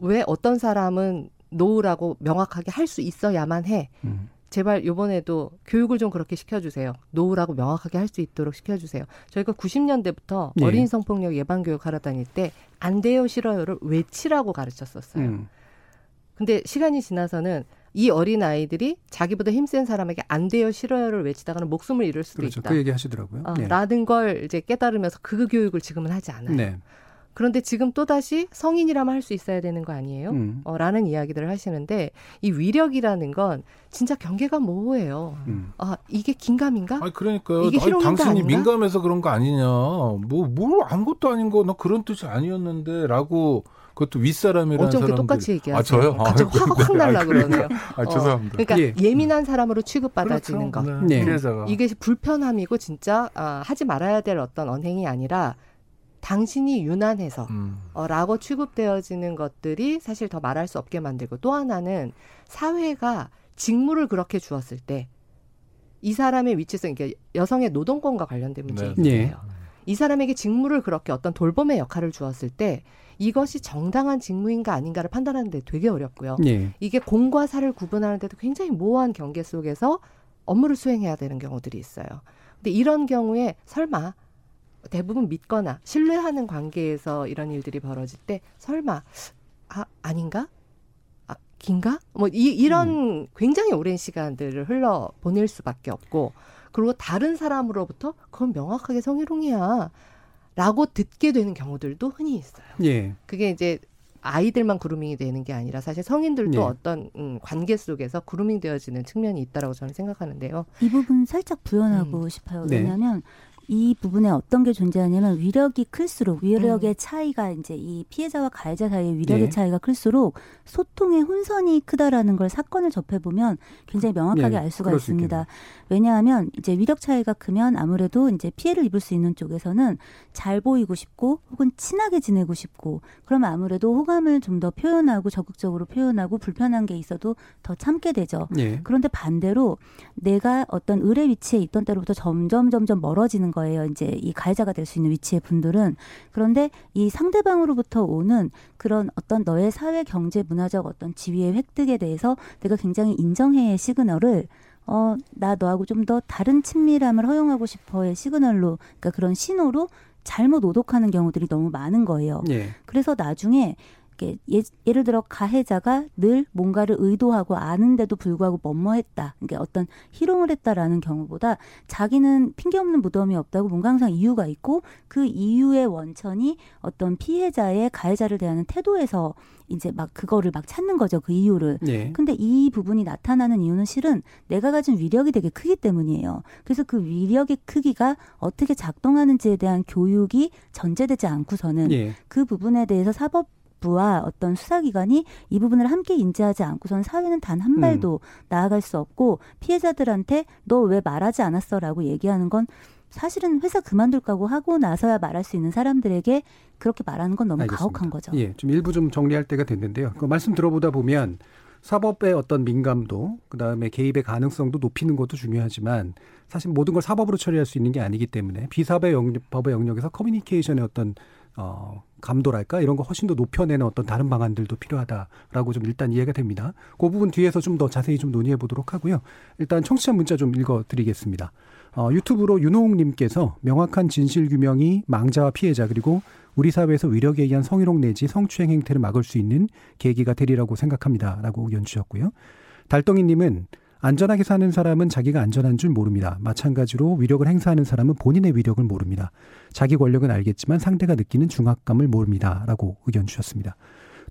왜 어떤 사람은 노우라고 명확하게 할 수 있어야만 해. 음. 제발 요번에도 교육을 좀 그렇게 시켜주세요. 노우라고 명확하게 할 수 있도록 시켜주세요. 저희가 90년대부터 네. 어린 성폭력 예방 교육 하러 다닐 때 안 돼요 싫어요를 외치라고 가르쳤었어요. 음. 근데 시간이 지나서는 이 어린 아이들이 자기보다 힘센 사람에게 안 돼요 싫어요를 외치다가는 목숨을 잃을 수도 그렇죠. 있다. 그 얘기 하시더라고요. 어, 네. 라는 걸 이제 깨달으면서 그 교육을 지금은 하지 않아요. 네. 그런데 지금 또다시 성인이라면 할 수 있어야 되는 거 아니에요? 음. 어, 라는 이야기들을 하시는데 이 위력이라는 건 진짜 경계가 모호해요. 음. 아, 이게 긴감인가? 아니, 그러니까요. 이게 아니, 당신이 아닌가? 민감해서 그런 거 아니냐. 뭐, 뭘 아무것도 아닌 거, 나 그런 뜻이 아니었는데, 라고. 그것도 윗사람이라는 어쩜 사람들. 똑같이 얘기하세요? 아, 저요? 갑자기 아, 확, 확 날라 그러네요. 아, 죄송합니다. 어, 그러니까 예. 민한 사람으로 취급받아지는 그렇죠. 거. 네. 네. 이게 불편함이고 진짜 아, 하지 말아야 될 어떤 언행이 아니라 당신이 유난해서 음. 어, 라고 취급되어지는 것들이 사실 더 말할 수 없게 만들고 또 하나는 사회가 직무를 그렇게 주었을 때 이 사람의 위치성, 이게 여성의 노동권과 관련된 문제예요. 네. 네. 이 사람에게 직무를 그렇게 어떤 돌봄의 역할을 주었을 때 이것이 정당한 직무인가 아닌가를 판단하는 데 되게 어렵고요. 네. 이게 공과 사를 구분하는 데도 굉장히 모호한 경계 속에서 업무를 수행해야 되는 경우들이 있어요. 근데 이런 경우에 설마 대부분 믿거나 신뢰하는 관계에서 이런 일들이 벌어질 때 설마 아 아닌가? 아 긴가? 뭐 이, 이런 음. 굉장히 오랜 시간들을 흘러 보낼 수밖에 없고 그리고 다른 사람으로부터 그건 명확하게 성희롱이야. 라고 듣게 되는 경우들도 흔히 있어요. 예. 그게 이제 아이들만 그루밍이 되는 게 아니라 사실 성인들도 네. 어떤 음, 관계 속에서 그루밍 되어지는 측면이 있다라고 저는 생각하는데요. 이 부분 살짝 부연하고 음. 싶어요. 네. 왜냐하면 이 부분에 어떤 게 존재하냐면 위력이 클수록 위력의 음. 차이가 이제 이 피해자와 가해자 사이의 위력의 네. 차이가 클수록 소통의 혼선이 크다라는 걸 사건을 접해 보면 굉장히 명확하게 네. 알 수가 있습니다. 왜냐하면 이제 위력 차이가 크면 아무래도 이제 피해를 입을 수 있는 쪽에서는 잘 보이고 싶고 혹은 친하게 지내고 싶고 그러면 아무래도 호감을 좀 더 표현하고 적극적으로 표현하고 불편한 게 있어도 더 참게 되죠. 네. 그런데 반대로 내가 어떤 의뢰 위치에 있던 때로부터 점점 점점 멀어지는 거 거예요. 이제 이 가해자가 될 수 있는 위치의 분들은 그런데 이 상대방으로부터 오는 그런 어떤 너의 사회 경제 문화적 어떤 지위의 획득에 대해서 내가 굉장히 인정해의 시그널을 어, 나 너하고 좀 더 다른 친밀함을 허용하고 싶어의 시그널로, 그러니까 그런 신호로 잘못 오독하는 경우들이 너무 많은 거예요. 예. 그래서 나중에 예, 예를 들어 가해자가 늘 뭔가를 의도하고 아는데도 불구하고 뭐뭐했다. 그러니까 어떤 희롱을 했다라는 경우보다 자기는 핑계 없는 무덤이 없다고 뭔가 항상 이유가 있고 그 이유의 원천이 어떤 피해자의 가해자를 대하는 태도에서 이제 막 그거를 막 찾는 거죠. 그 이유를. 네. 근데 이 부분이 나타나는 이유는 실은 내가 가진 위력이 되게 크기 때문이에요. 그래서 그 위력의 크기가 어떻게 작동하는지에 대한 교육이 전제되지 않고서는 네. 그 부분에 대해서 사법 부와 어떤 수사기관이 이 부분을 함께 인지하지 않고선 사회는 단 한 발도 음. 나아갈 수 없고 피해자들한테 너 왜 말하지 않았어라고 얘기하는 건 사실은 회사 그만둘 까고 하고 나서야 말할 수 있는 사람들에게 그렇게 말하는 건 너무 알겠습니다. 가혹한 거죠. 예, 좀 일부 좀 정리할 때가 됐는데요. 그 말씀 들어보다 보면 사법의 어떤 민감도 그다음에 개입의 가능성도 높이는 것도 중요하지만 사실 모든 걸 사법으로 처리할 수 있는 게 아니기 때문에 비사법의 영역, 법의 영역에서 커뮤니케이션의 어떤 어, 감도랄까 이런 거 훨씬 더 높여내는 어떤 다른 방안들도 필요하다라고 좀 일단 이해가 됩니다. 그 부분 뒤에서 좀 더 자세히 좀 논의해 보도록 하고요. 일단 청취자 문자 좀 읽어드리겠습니다. 어, 유튜브로 윤호웅님께서 명확한 진실 규명이 망자와 피해자 그리고 우리 사회에서 위력에 의한 성희롱 내지 성추행 행태를 막을 수 있는 계기가 되리라고 생각합니다라고 의견 주셨고요. 달덩이님은 안전하게 사는 사람은 자기가 안전한 줄 모릅니다. 마찬가지로 위력을 행사하는 사람은 본인의 위력을 모릅니다. 자기 권력은 알겠지만 상대가 느끼는 중압감을 모릅니다. 라고 의견 주셨습니다.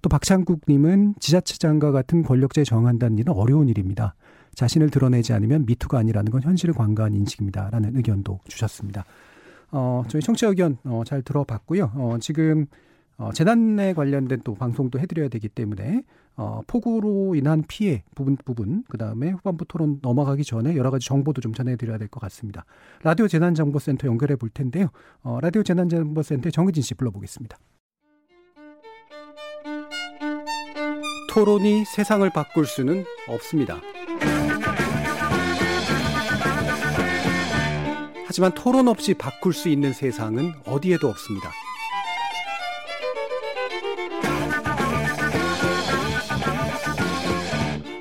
또 박창국님은 지자체장과 같은 권력제 정한다는 일은 어려운 일입니다. 자신을 드러내지 않으면 미투가 아니라는 건 현실을 관가한 인식입니다. 라는 의견도 주셨습니다. 어, 저희 청취자 의견 어, 잘 들어봤고요. 어, 지금 어, 재난에 관련된 또 방송도 해드려야 되기 때문에 어, 폭우로 인한 피해 부분 부분 그 다음에 후반부 토론 넘어가기 전에 여러 가지 정보도 좀 전해드려야 될 것 같습니다. 라디오 재난정보센터 연결해 볼 텐데요. 어, 라디오 재난정보센터 정의진 씨 불러보겠습니다. 토론이 세상을 바꿀 수는 없습니다. 하지만 토론 없이 바꿀 수 있는 세상은 어디에도 없습니다.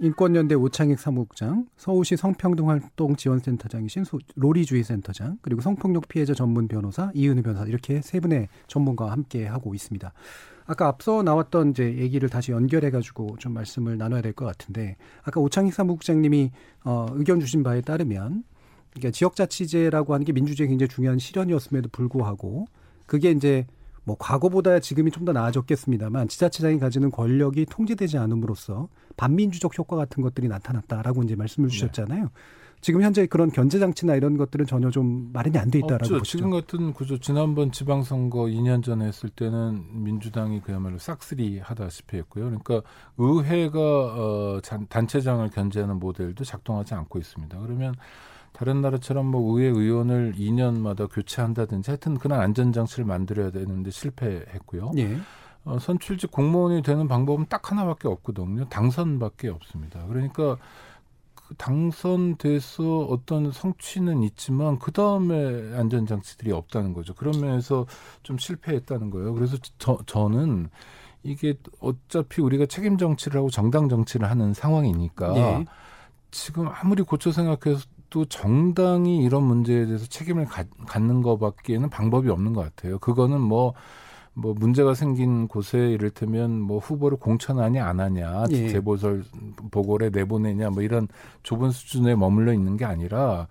인권연대 오창익 사무국장, 서울시 성평등활동지원센터장이신 로리주의센터장, 그리고 성폭력 피해자 전문 변호사 이은우 변호사 이렇게 세 분의 전문가와 함께 하고 있습니다. 아까 앞서 나왔던 이제 얘기를 다시 연결해 가지고 좀 말씀을 나눠야 될 것 같은데 아까 오창익 사무국장님이 어, 의견 주신 바에 따르면 그러니까 지역자치제라고 하는 게 민주주의에 굉장히 중요한 실현이었음에도 불구하고 그게 이제 뭐 과거보다 지금이 좀 더 나아졌겠습니다만 지자체장이 가지는 권력이 통제되지 않음으로써 반민주적 효과 같은 것들이 나타났다라고 이제 말씀을 네. 주셨잖아요. 네. 지금 현재 그런 견제 장치나 이런 것들은 전혀 좀 마련이 안 돼 있다라고 없죠. 보시죠. 지금 같은 구조 지난번 지방선거 2년 전에 했을 때는 민주당이 그야말로 싹쓸이 하다시피 했고요. 그러니까 의회가 어, 단체장을 견제하는 모델도 작동하지 않고 있습니다. 그러면 다른 나라처럼 뭐 의회 의원을 2년마다 교체한다든지 하여튼 그런 안전장치를 만들어야 되는데 실패했고요. 예. 어, 선출직 공무원이 되는 방법은 딱 하나밖에 없거든요. 당선밖에 없습니다. 그러니까 그 당선돼서 어떤 성취는 있지만 그 다음에 안전장치들이 없다는 거죠. 그런 면에서 좀 실패했다는 거예요. 그래서 저, 저는 이게 어차피 우리가 책임 정치를 하고 정당 정치를 하는 상황이니까 네. 지금 아무리 고쳐 생각해 도 정당이 이런 문제에 대해서 책임을 가, 갖는 것밖에는 방법이 없는 것 같아요. 그거는 뭐뭐 문제가 생긴 곳에 이를테면 뭐 후보를 공천하냐 안 하냐 예. 재보설 보궐에 내보내냐 뭐 이런 좁은 수준에 머물러 있는 게 아니라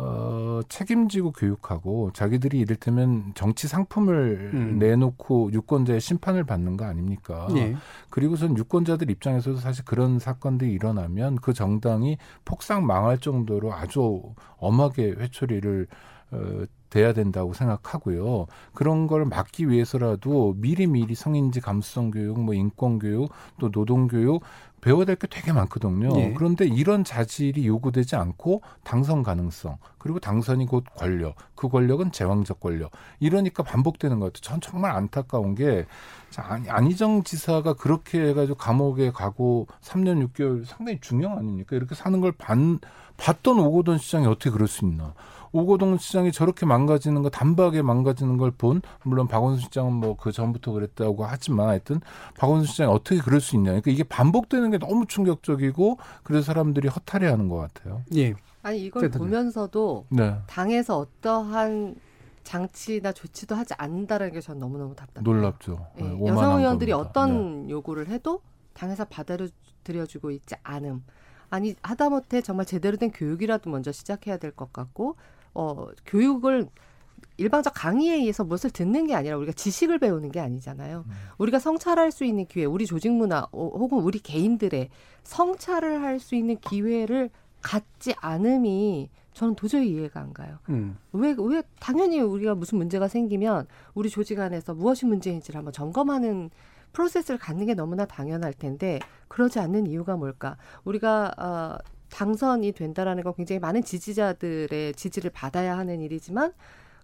어, 책임지고 교육하고 자기들이 이를테면 정치 상품을 음. 내놓고 유권자의 심판을 받는 거 아닙니까? 예. 그리고선 유권자들 입장에서도 사실 그런 사건들이 일어나면 그 정당이 폭삭 망할 정도로 아주 엄하게 회초리를 어, 돼야 된다고 생각하고요. 그런 걸 막기 위해서라도 미리미리 성인지 감수성 교육, 뭐 인권 교육, 또 노동 교육 배워야 될 게 되게 많거든요. 예. 그런데 이런 자질이 요구되지 않고 당선 가능성 그리고 당선이 곧 권력 그 권력은 제왕적 권력 이러니까 반복되는 것 같아요. 전 정말 안타까운 게 안희정 지사가 그렇게 해가지고 감옥에 가고 3년 6개월 상당히 중형 아닙니까? 이렇게 사는 걸 반, 봤던 오고돈 시장이 어떻게 그럴 수 있나? 오고동 시장이 저렇게 망가지는 거 단박에 망가지는 걸 본 물론 박원순 시장은 뭐 그 전부터 그랬다고 하지만 하여튼 박원순 시장이 어떻게 그럴 수 있냐 그러니까 이게 반복되는 게 너무 충격적이고 그래서 사람들이 허탈해하는 것 같아요. 예. 아니 이걸 보면서도 네. 당에서 어떠한 장치나 조치도 하지 않는다는 게 전 너무너무 답답해요. 놀랍죠. 예. 네, 여성 의원들이 겁니다. 어떤 네. 요구를 해도 당에서 받아들여주고 있지 않음. 아니 하다못해 정말 제대로 된 교육이라도 먼저 시작해야 될 것 같고 어, 교육을 일방적 강의에 의해서 무엇을 듣는 게 아니라 우리가 지식을 배우는 게 아니잖아요. 음. 우리가 성찰할 수 있는 기회, 우리 조직 문화 혹은 우리 개인들의 성찰을 할 수 있는 기회를 갖지 않음이 저는 도저히 이해가 안 가요. 음. 왜, 왜, 당연히 우리가 무슨 문제가 생기면 우리 조직 안에서 무엇이 문제인지를 한번 점검하는 프로세스를 갖는 게 너무나 당연할 텐데 그러지 않는 이유가 뭘까? 우리가 어, 당선이 된다라는 건 굉장히 많은 지지자들의 지지를 받아야 하는 일이지만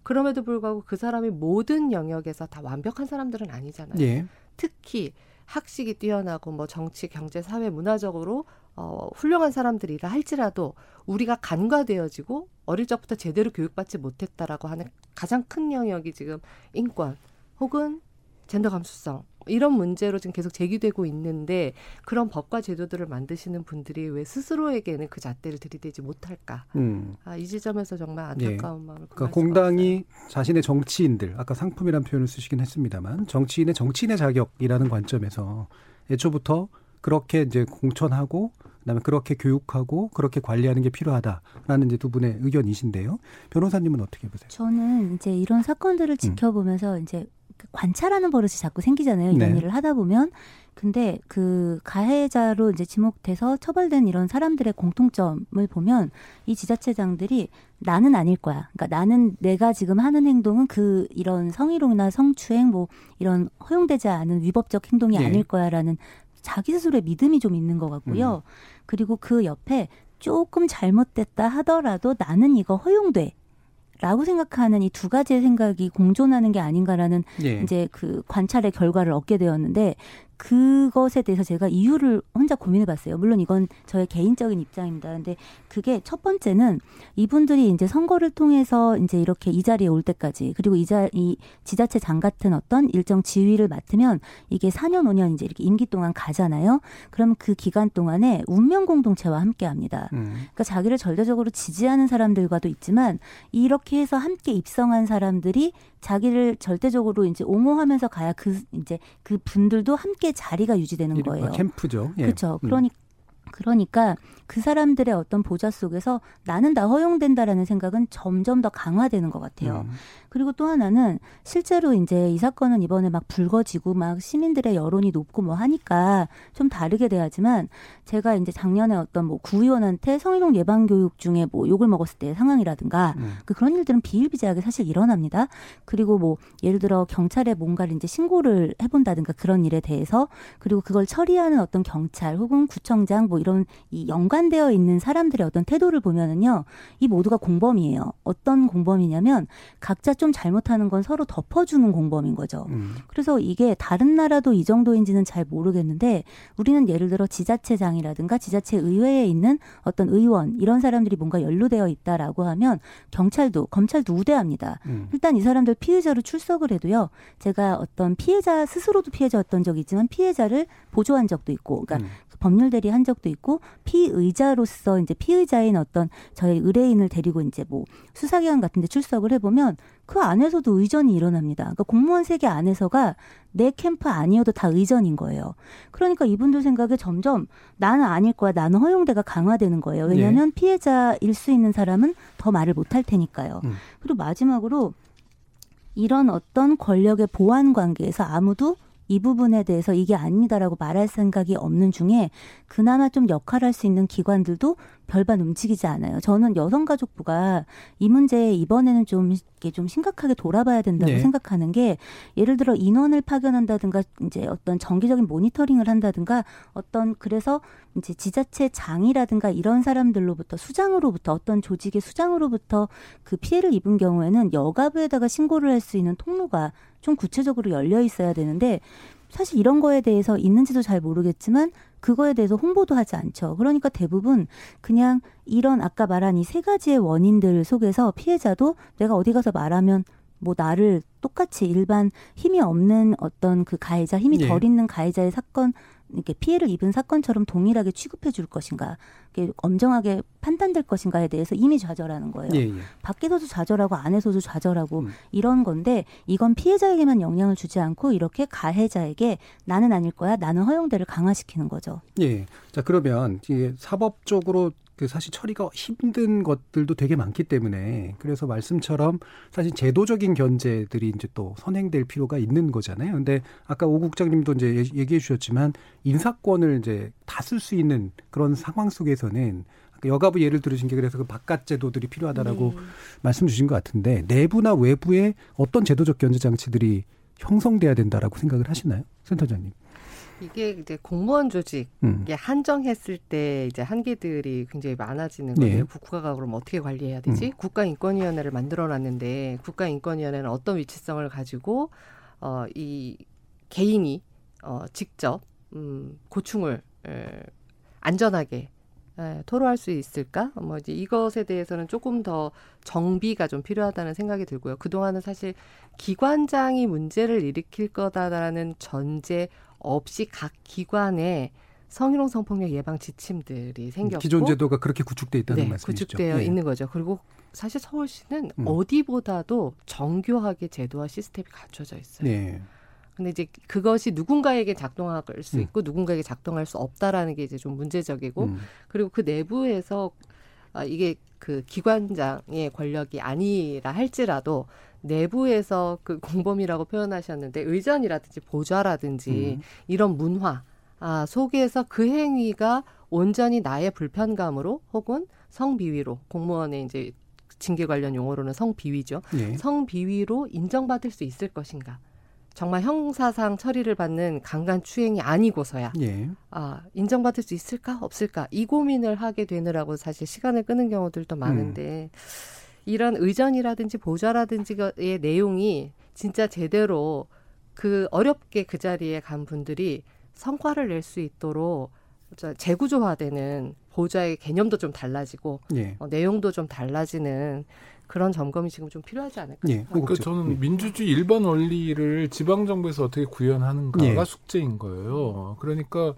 그럼에도 불구하고 그 사람이 모든 영역에서 다 완벽한 사람들은 아니잖아요. 예. 특히 학식이 뛰어나고 뭐 정치, 경제, 사회, 문화적으로 어, 훌륭한 사람들이라 할지라도 우리가 간과되어지고 어릴 적부터 제대로 교육받지 못했다라고 하는 가장 큰 영역이 지금 인권 혹은 젠더 감수성 이런 문제로 지금 계속 제기되고 있는데 그런 법과 제도들을 만드시는 분들이 왜 스스로에게는 그 잣대를 들이대지 못할까? 음. 아, 이 지점에서 정말 안타까운 예. 마음을 그러니까 공당이 자신의 정치인들 아까 상품이라는 표현을 쓰시긴 했습니다만 정치인의 정치인의 자격이라는 관점에서 애초부터 그렇게 이제 공천하고 그다음에 그렇게 교육하고 그렇게 관리하는 게 필요하다라는 이제 두 분의 의견이신데요. 변호사님은 어떻게 보세요? 저는 이제 이런 사건들을 음. 지켜보면서 음. 이제 그 관찰하는 버릇이 자꾸 생기잖아요. 이런 네. 일을 하다 보면. 근데 그 가해자로 이제 지목돼서 처벌된 이런 사람들의 공통점을 보면 이 지자체장들이 나는 아닐 거야. 그러니까 나는 내가 지금 하는 행동은 그 이런 성희롱이나 성추행 뭐 이런 허용되지 않은 위법적 행동이 네. 아닐 거야라는 자기 스스로의 믿음이 좀 있는 것 같고요. 음. 그리고 그 옆에 조금 잘못됐다 하더라도 나는 이거 허용돼. 라고 생각하는 이 두 가지의 생각이 공존하는 게 아닌가라는 예. 이제 그 관찰의 결과를 얻게 되었는데 그것에 대해서 제가 이유를 혼자 고민해 봤어요. 물론 이건 저의 개인적인 입장입니다. 근데 그게 첫 번째는 이분들이 이제 선거를 통해서 이제 이렇게 이 자리에 올 때까지 그리고 이 자 이 지자체 장 같은 어떤 일정 지위를 맡으면 이게 4년 5년 이제 이렇게 임기 동안 가잖아요. 그럼 그 기간 동안에 운명 공동체와 함께 합니다. 음. 그러니까 자기를 절대적으로 지지하는 사람들과도 있지만 이렇게 해서 함께 입성한 사람들이 자기를 절대적으로 이제 옹호하면서 가야 그 이제 그 분들도 함께 자리가 유지되는 거예요. 캠프죠. 예. 그렇죠. 그러니까 그러니까 그 사람들의 어떤 보좌 속에서 나는 다 허용된다라는 생각은 점점 더 강화되는 것 같아요. 음. 그리고 또 하나는 실제로 이제 이 사건은 이번에 막 불거지고 막 시민들의 여론이 높고 뭐 하니까 좀 다르게 돼야지만 제가 이제 작년에 어떤 뭐 구의원한테 성희롱 예방 교육 중에 뭐 욕을 먹었을 때 상황이라든가 음. 그 그런 일들은 비일비재하게 사실 일어납니다. 그리고 뭐 예를 들어 경찰에 뭔가를 이제 신고를 해본다든가 그런 일에 대해서 그리고 그걸 처리하는 어떤 경찰 혹은 구청장 뭐 이런 이 연관되어 있는 사람들의 어떤 태도를 보면은요, 이 모두가 공범이에요. 어떤 공범이냐면 각자 좀 잘못하는 건 서로 덮어주는 공범인 거죠. 음. 그래서 이게 다른 나라도 이 정도인지는 잘 모르겠는데 우리는 예를 들어 지자체장이라든가 지자체 의회에 있는 어떤 의원 이런 사람들이 뭔가 연루되어 있다라고 하면 경찰도 검찰도 우대합니다. 음. 일단 이 사람들 피의자로 출석을 해도요. 제가 어떤 피해자 스스로도 피해자였던 적이 있지만 피해자를 보조한 적도 있고, 그러니까 음. 법률 대리 한 적도 있고 피의자로서 이제 피의자인 어떤 저희 의뢰인을 데리고 이제 뭐 수사기관 같은데 출석을 해보면 그 안에서도 의전이 일어납니다. 그러니까 공무원 세계 안에서가 내 캠프 아니어도 다 의전인 거예요. 그러니까 이분들 생각에 점점 나는 아닐 거야, 나는 허용대가 강화되는 거예요. 왜냐하면 예. 피해자일 수 있는 사람은 더 말을 못 할 테니까요. 음. 그리고 마지막으로 이런 어떤 권력의 보완 관계에서 아무도 이 부분에 대해서 이게 아니다라고 말할 생각이 없는 중에 그나마 좀 역할할 수 있는 기관들도 별반 움직이지 않아요. 저는 여성가족부가 이 문제에 이번에는 좀 이게 좀 심각하게 돌아봐야 된다고 네. 생각하는 게 예를 들어 인원을 파견한다든가 이제 어떤 정기적인 모니터링을 한다든가 어떤 그래서 이제 지자체 장이라든가 이런 사람들로부터 수장으로부터 어떤 조직의 수장으로부터 그 피해를 입은 경우에는 여가부에다가 신고를 할 수 있는 통로가 좀 구체적으로 열려 있어야 되는데 사실 이런 거에 대해서 있는지도 잘 모르겠지만 그거에 대해서 홍보도 하지 않죠. 그러니까 대부분 그냥 이런 아까 말한 이 세 가지의 원인들 속에서 피해자도 내가 어디 가서 말하면 뭐 나를 똑같이 일반 힘이 없는 어떤 그 가해자, 힘이 네. 덜 있는 가해자의 사건 이렇게 피해를 입은 사건처럼 동일하게 취급해 줄 것인가, 엄정하게 판단될 것인가에 대해서 이미 좌절하는 거예요. 예, 예. 밖에서도 좌절하고 안에서도 좌절하고 음. 이런 건데 이건 피해자에게만 영향을 주지 않고 이렇게 가해자에게 나는 아닐 거야, 나는 허용대를 강화시키는 거죠. 예. 자 그러면 사법적으로 그 사실 처리가 힘든 것들도 되게 많기 때문에 그래서 말씀처럼 사실 제도적인 견제들이 이제 또 선행될 필요가 있는 거잖아요. 근데 아까 오 국장님도 이제 얘기해 주셨지만 인사권을 이제 다 쓸 수 있는 그런 상황 속에서는 여가부 예를 들으신 게 그래서 그 바깥 제도들이 필요하다라고 네. 말씀 주신 것 같은데 내부나 외부에 어떤 제도적 견제 장치들이 형성돼야 된다라고 생각을 하시나요? 센터장님. 이게 이제 공무원 조직에 음. 한정했을 때 이제 한계들이 굉장히 많아지는 거예요. 네. 국가가 그럼 어떻게 관리해야 되지? 음. 국가인권위원회를 만들어놨는데 국가인권위원회는 어떤 위치성을 가지고 어, 이 개인이 어, 직접 음, 고충을 에, 안전하게 에, 토로할 수 있을까? 뭐 이제 이것에 대해서는 조금 더 정비가 좀 필요하다는 생각이 들고요. 그동안은 사실 기관장이 문제를 일으킬 거다라는 전제 없이 각 기관에 성희롱 성폭력 예방 지침들이 생겼고 기존 제도가 그렇게 구축돼 있다는 네, 말씀이시죠. 구축되어 네. 있는 거죠. 그리고 사실 서울시는 음. 어디보다도 정교하게 제도와 시스템이 갖춰져 있어요. 네. 근데 이제 그것이 누군가에게 작동할 수 음. 있고 음. 누군가에게 작동할 수 없다라는 게 이제 좀 문제적이고 음. 그리고 그 내부에서 아 이게 그 기관장의 권력이 아니라 할지라도 내부에서 그 공범이라고 표현하셨는데 의전이라든지 보좌라든지 음. 이런 문화 아, 속에서 그 행위가 온전히 나의 불편감으로 혹은 성비위로 공무원의 이제 징계 관련 용어로는 성비위죠. 예. 성비위로 인정받을 수 있을 것인가. 정말 형사상 처리를 받는 강간 추행이 아니고서야 예. 아 인정받을 수 있을까 없을까 이 고민을 하게 되느라고 사실 시간을 끄는 경우들도 많은데 음. 이런 의전이라든지 보좌라든지의 내용이 진짜 제대로 그 어렵게 그 자리에 간 분들이 성과를 낼 수 있도록 재구조화되는 보좌의 개념도 좀 달라지고 예. 어, 내용도 좀 달라지는 그런 점검이 지금 좀 필요하지 않을까 예. 그러니까 저는 예. 민주주의 일반 원리를 지방 정부에서 어떻게 구현하는가가 예. 숙제인 거예요. 그러니까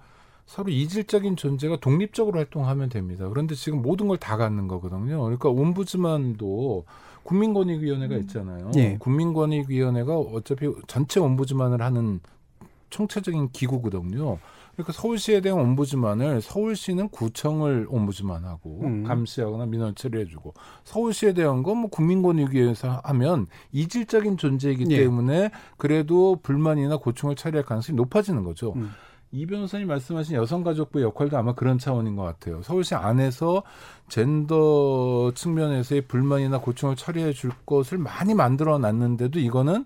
서로 이질적인 존재가 독립적으로 활동하면 됩니다. 그런데 지금 모든 걸 다 갖는 거거든요. 그러니까 옴부즈만도 국민권익위원회가 음. 있잖아요. 예. 국민권익위원회가 어차피 전체 옴부즈만을 하는 총체적인 기구거든요. 그러니까 서울시에 대한 옴부즈만을 서울시는 구청을 옴부즈만하고 음. 감시하거나 민원 처리해주고 서울시에 대한 건 뭐 국민권익위에서 하면 이질적인 존재이기 예. 때문에 그래도 불만이나 고충을 처리할 가능성이 높아지는 거죠. 음. 이 변호사님 말씀하신 여성가족부의 역할도 아마 그런 차원인 것 같아요. 서울시 안에서 젠더 측면에서의 불만이나 고충을 처리해 줄 것을 많이 만들어 놨는데도 이거는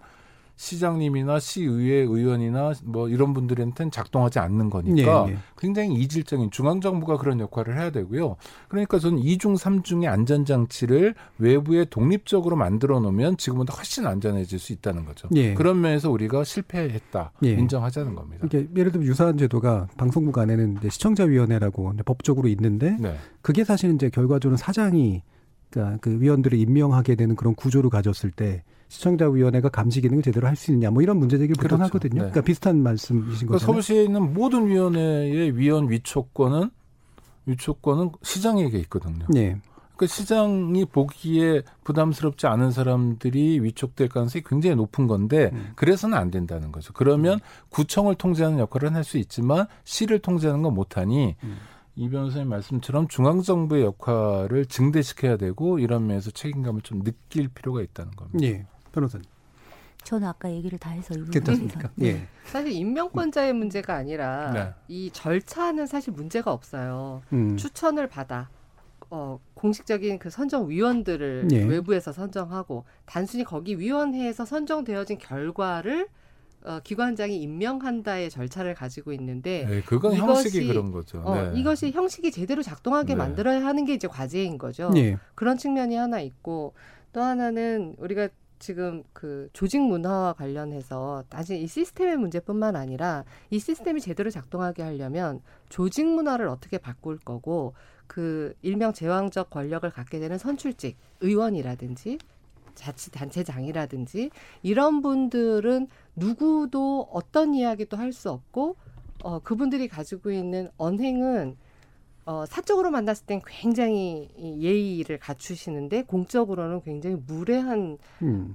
시장님이나 시의회 의원이나 뭐 이런 분들한테는 작동하지 않는 거니까 예, 예. 굉장히 이질적인 중앙 정부가 그런 역할을 해야 되고요. 그러니까 저는 이중 삼중의 안전 장치를 외부에 독립적으로 만들어 놓으면 지금보다 훨씬 안전해질 수 있다는 거죠. 예. 그런 면에서 우리가 실패했다 예. 인정하자는 겁니다. 이게 예를 들면 유사한 제도가 방송국 안에는 시청자위원회라고 법적으로 있는데 네. 그게 사실 이제 결과적으로 사장이 그러니까 그 위원들을 임명하게 되는 그런 구조를 가졌을 때 시청자위원회가 감시 기능을 제대로 할 수 있느냐 뭐 이런 문제 제기를 그렇죠. 하거든요. 네. 그러니까 비슷한 말씀이신 그러니까 거죠. 서울시에 있는 모든 위원회의 위원 위촉권은 위촉권은 시장에게 있거든요. 네. 그 시장이 보기에 부담스럽지 않은 사람들이 위촉될 가능성이 굉장히 높은 건데 음. 그래서는 안 된다는 거죠. 그러면 음. 구청을 통제하는 역할을 할 수 있지만 시를 통제하는 건 못하니 음. 이 변호사님 말씀처럼 중앙정부의 역할을 증대시켜야 되고 이런 면에서 책임감을 좀 느낄 필요가 있다는 겁니다. 예. 변호사님. 저는 아까 얘기를 다 해서 괜찮습니까? 예. 네. 사실 임명권자의 문제가 아니라 네. 이 절차는 사실 문제가 없어요. 음. 추천을 받아 어, 공식적인 그 선정 위원들을 예. 외부에서 선정하고 단순히 거기 위원회에서 선정되어진 결과를 어, 기관장이 임명한다의 절차를 가지고 있는데 네, 그건 이것이, 형식이 그런 거죠. 어, 네. 이것이 형식이 제대로 작동하게 네. 만들어야 하는 게 이제 과제인 거죠. 네. 그런 측면이 하나 있고 또 하나는 우리가 지금 그 조직 문화와 관련해서 단지 이 시스템의 문제뿐만 아니라 이 시스템이 제대로 작동하게 하려면 조직 문화를 어떻게 바꿀 거고 그 일명 제왕적 권력을 갖게 되는 선출직 의원이라든지 자치단체장이라든지 이런 분들은 누구도 어떤 이야기도 할 수 없고 어, 그분들이 가지고 있는 언행은 어, 사적으로 만났을 땐 굉장히 예의를 갖추시는데 공적으로는 굉장히 무례한 음.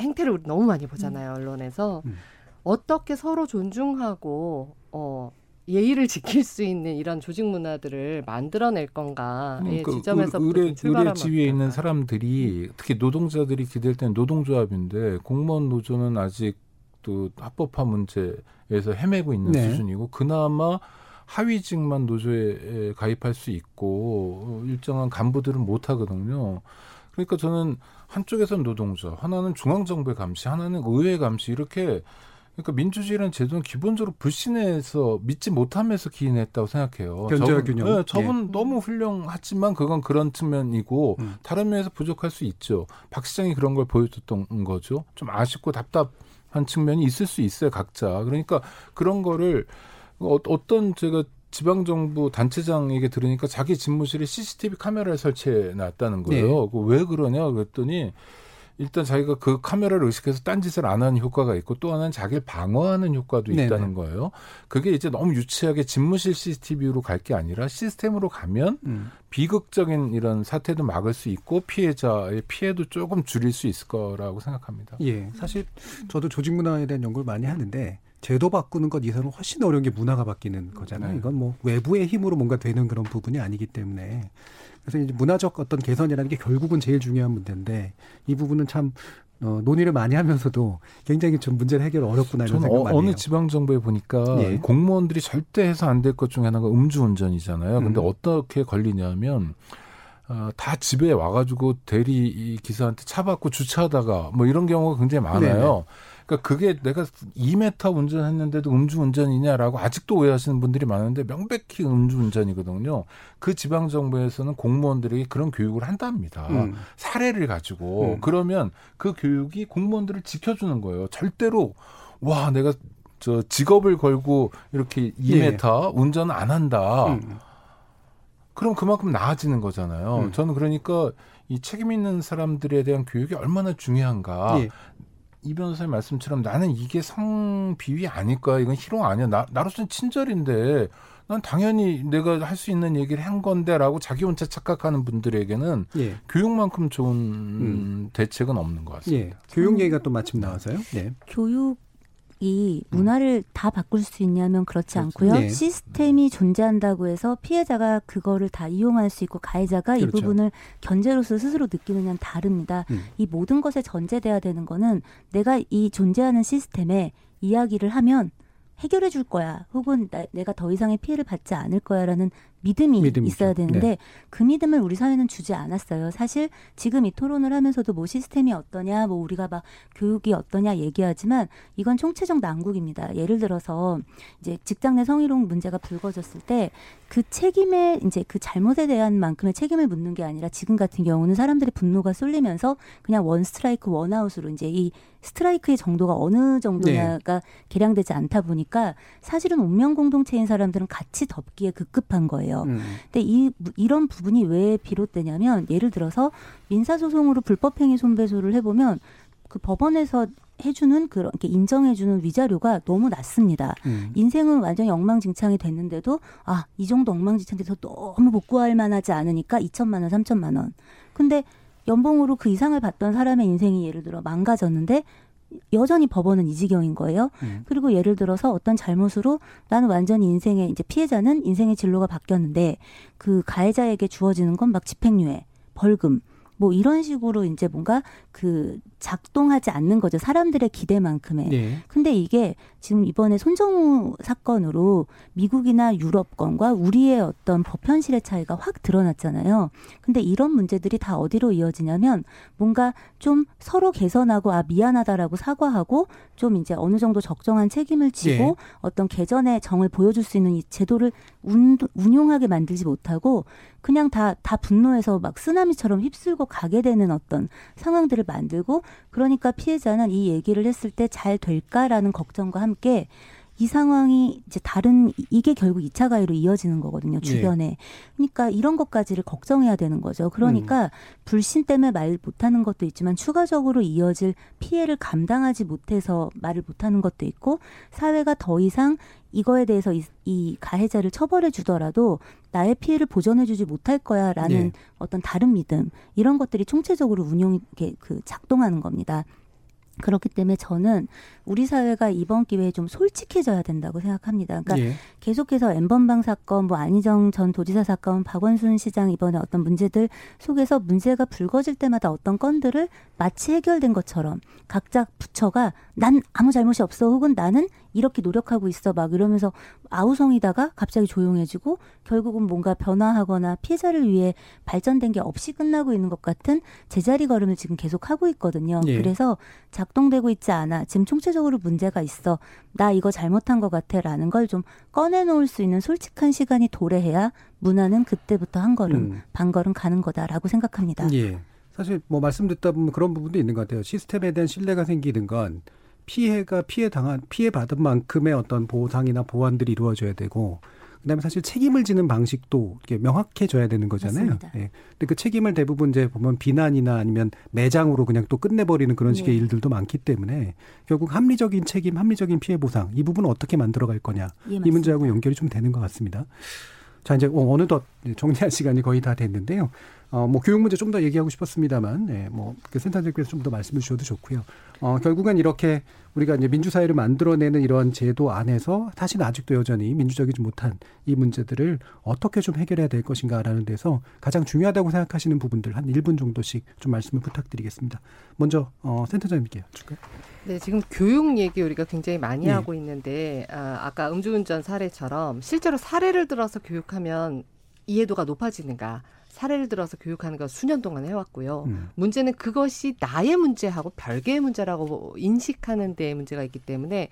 행태를 우리 너무 많이 보잖아요 음. 언론에서 음. 어떻게 서로 존중하고 어, 예의를 지킬 수 있는 이런 조직 문화들을 만들어낼 건가의 음, 그, 지점에서 의뢰, 의뢰 지위에 있는 사람들이 특히 노동자들이 기댈 때는 노동조합인데 공무원 노조는 아직 또 합법화 문제에서 헤매고 있는 네. 수준이고 그나마 하위직만 노조에 가입할 수 있고 일정한 간부들은 못 하거든요. 그러니까 저는 한쪽에서는 노동자, 하나는 중앙정부의 감시, 하나는 의회 감시 이렇게 그러니까 민주주의라는 제도는 기본적으로 불신해서 믿지 못하면서 기인했다고 생각해요. 견제와 균형. 네, 저분 예. 너무 훌륭하지만 그건 그런 측면이고 음. 다른 면에서 부족할 수 있죠. 박 시장이 그런 걸 보여줬던 거죠. 좀 아쉽고 답답한 측면이 있을 수 있어요. 각자. 그러니까 그런 거를 어, 어떤 제가 지방 정부 단체장에게 들으니까 자기 집무실에 CCTV 카메라를 설치해 놨다는 거예요. 네. 왜 그러냐 그랬더니 일단 자기가 그 카메라를 의식해서 딴짓을 안 하는 효과가 있고 또 하나는 자기를 방어하는 효과도 있다는 네네. 거예요. 그게 이제 너무 유치하게 집무실 CCTV로 갈 게 아니라 시스템으로 가면 음. 비극적인 이런 사태도 막을 수 있고 피해자의 피해도 조금 줄일 수 있을 거라고 생각합니다. 예. 사실 저도 조직 문화에 대한 연구를 많이 하는데 제도 바꾸는 것 이상은 훨씬 어려운 게 문화가 바뀌는 거잖아요. 네. 이건 뭐 외부의 힘으로 뭔가 되는 그런 부분이 아니기 때문에 그래서 이제 문화적 어떤 개선이라는 게 결국은 제일 중요한 문제인데 이 부분은 참 어, 논의를 많이 하면서도 굉장히 좀 문제를 해결 어렵구나 이런 생각 많이 어, 어느 지방 정부에 보니까 예. 공무원들이 절대 해서 안 될 것 중에 하나가 음주운전이잖아요. 근데 음. 어떻게 걸리냐면 어, 다 집에 와가지고 대리 기사한테 차 받고 주차하다가 뭐 이런 경우가 굉장히 많아요. 네네. 그러니까 그게 내가 2m 운전했는데도 음주운전이냐라고 아직도 오해하시는 분들이 많은데 명백히 음주운전이거든요. 그 지방 정부에서는 공무원들에게 그런 교육을 한답니다. 음. 사례를 가지고 음. 그러면 그 교육이 공무원들을 지켜주는 거예요. 절대로 와 내가 저 직업을 걸고 이렇게 2m 예. 운전 안 한다. 음. 그럼 그만큼 나아지는 거잖아요. 음. 저는 그러니까 이 책임 있는 사람들에 대한 교육이 얼마나 중요한가. 예. 이 변호사님 말씀처럼 나는 이게 성비위 아닐까 이건 희롱 아니야 나, 나로서는 친절인데 난 당연히 내가 할 수 있는 얘기를 한 건데라고 자기 혼자 착각하는 분들에게는 예. 교육만큼 좋은 음. 대책은 없는 것 같습니다. 예. 교육 얘기가 또 마침 나와서요. 네. 교육 이 문화를 다 바꿀 수 있냐면 그렇지 그렇죠. 않고요. 네. 시스템이 존재한다고 해서 피해자가 그거를 다 이용할 수 있고 가해자가 그렇죠. 이 부분을 견제로서 스스로 느끼느냐는 다릅니다. 음. 이 모든 것에 전제돼야 되는 거는 내가 이 존재하는 시스템에 이야기를 하면 해결해 줄 거야. 혹은 나, 내가 더 이상의 피해를 받지 않을 거야라는 믿음이 믿음이죠. 있어야 되는데 네. 그 믿음을 우리 사회는 주지 않았어요. 사실 지금 이 토론을 하면서도 뭐 시스템이 어떠냐, 뭐 우리가 막 교육이 어떠냐 얘기하지만 이건 총체적 난국입니다. 예를 들어서 이제 직장 내 성희롱 문제가 불거졌을 때 그 책임에 이제 그 잘못에 대한 만큼의 책임을 묻는 게 아니라 지금 같은 경우는 사람들의 분노가 쏠리면서 그냥 one strike one out으로 이제 이 스트라이크의 정도가 어느 정도냐가 네. 계량되지 않다 보니까 사실은 운명 공동체인 사람들은 같이 덮기에 급급한 거예요. 음. 근데 이 이런 부분이 왜 비롯되냐면 예를 들어서 민사소송으로 불법행위 손배소를 해보면 그 법원에서 해주는 그런 게 인정해주는 위자료가 너무 낮습니다. 음. 인생은 완전히 엉망진창이 됐는데도 아 이 정도 엉망진창돼서 너무 복구할 만하지 않으니까 2천만 원, 3천만 원. 근데 연봉으로 그 이상을 받던 사람의 인생이 예를 들어 망가졌는데 여전히 법원은 이 지경인 거예요. 음. 그리고 예를 들어서 어떤 잘못으로 나는 완전히 인생의 이제 피해자는 인생의 진로가 바뀌었는데 그 가해자에게 주어지는 건 막 집행유예, 벌금 뭐 이런 식으로 이제 뭔가 그 작동하지 않는 거죠. 사람들의 기대만큼의. 네. 근데 이게 지금 이번에 손정우 사건으로 미국이나 유럽권과 우리의 어떤 법 현실의 차이가 확 드러났잖아요. 근데 이런 문제들이 다 어디로 이어지냐면 뭔가 좀 서로 개선하고 아 미안하다라고 사과하고 좀 이제 어느 정도 적정한 책임을 지고 네. 어떤 개전의 정을 보여줄 수 있는 이 제도를 운, 운용하게 만들지 못하고 그냥 다, 다 분노해서 막 쓰나미처럼 휩쓸고 가게 되는 어떤 상황들을 만들고 그러니까 피해자는 이 얘기를 했을 때 잘 될까라는 걱정과 함께 이 상황이 이제 다른 이게 결국 2차 가해로 이어지는 거거든요 주변에 네. 그러니까 이런 것까지를 걱정해야 되는 거죠 그러니까 음. 불신 때문에 말 못하는 것도 있지만 추가적으로 이어질 피해를 감당하지 못해서 말을 못하는 것도 있고 사회가 더 이상 이거에 대해서 이, 이 가해자를 처벌해 주더라도 나의 피해를 보전해 주지 못할 거야라는 네. 어떤 다른 믿음 이런 것들이 총체적으로 운용이 그 작동하는 겁니다. 그렇기 때문에 저는 우리 사회가 이번 기회에 좀 솔직해져야 된다고 생각합니다. 그러니까 예. 계속해서 엠번방 사건, 뭐 안희정 전 도지사 사건, 박원순 시장 이번에 어떤 문제들 속에서 문제가 불거질 때마다 어떤 건들을 마치 해결된 것처럼 각자 부처가 난 아무 잘못이 없어 혹은 나는 이렇게 노력하고 있어 막 이러면서 아우성이다가 갑자기 조용해지고 결국은 뭔가 변화하거나 피해자를 위해 발전된 게 없이 끝나고 있는 것 같은 제자리 걸음을 지금 계속 하고 있거든요. 예. 그래서 작동되고 있지 않아 지금 총체적으로 문제가 있어 나 이거 잘못한 것 같아라는 걸 좀 꺼내놓을 수 있는 솔직한 시간이 도래해야 문화는 그때부터 한 걸음 음. 반 걸음 가는 거다라고 생각합니다. 예. 사실 뭐 말씀 듣다 보면 그런 부분도 있는 것 같아요. 시스템에 대한 신뢰가 생기는 건 피해가 피해 당한 피해 받은 만큼의 어떤 보상이나 보완들이 이루어져야 되고 그다음에 사실 책임을 지는 방식도 이렇게 명확해져야 되는 거잖아요. 맞습니다. 예. 근데 그 책임을 대부분 이제 보면 비난이나 아니면 매장으로 그냥 또 끝내버리는 그런 식의 네. 일들도 많기 때문에 결국 합리적인 책임, 합리적인 피해 보상 이 부분은 어떻게 만들어갈 거냐 예, 이 문제하고 연결이 좀 되는 것 같습니다. 자 이제 어, 어느덧 정리할 시간이 거의 다 됐는데요. 어, 뭐 교육 문제 좀 더 얘기하고 싶었습니다만, 네, 뭐그 센터장께서 좀 더 말씀해 주셔도 좋고요. 어, 결국은 이렇게 우리가 이제 민주사회를 만들어내는 이런 제도 안에서 사실 아직도 여전히 민주적이지 못한 이 문제들을 어떻게 좀 해결해야 될 것인가라는 데서 가장 중요하다고 생각하시는 부분들 한 1분 정도씩 좀 말씀을 부탁드리겠습니다. 먼저 어, 센터장님께 여쭐까요? 네, 지금 교육 얘기 우리가 굉장히 많이 네. 하고 있는데 아, 아까 음주운전 사례처럼 실제로 사례를 들어서 교육하면 이해도가 높아지는가? 사례를 들어서 교육하는 걸 수년 동안 해왔고요. 음. 문제는 그것이 나의 문제하고 별개의 문제라고 인식하는 데 문제가 있기 때문에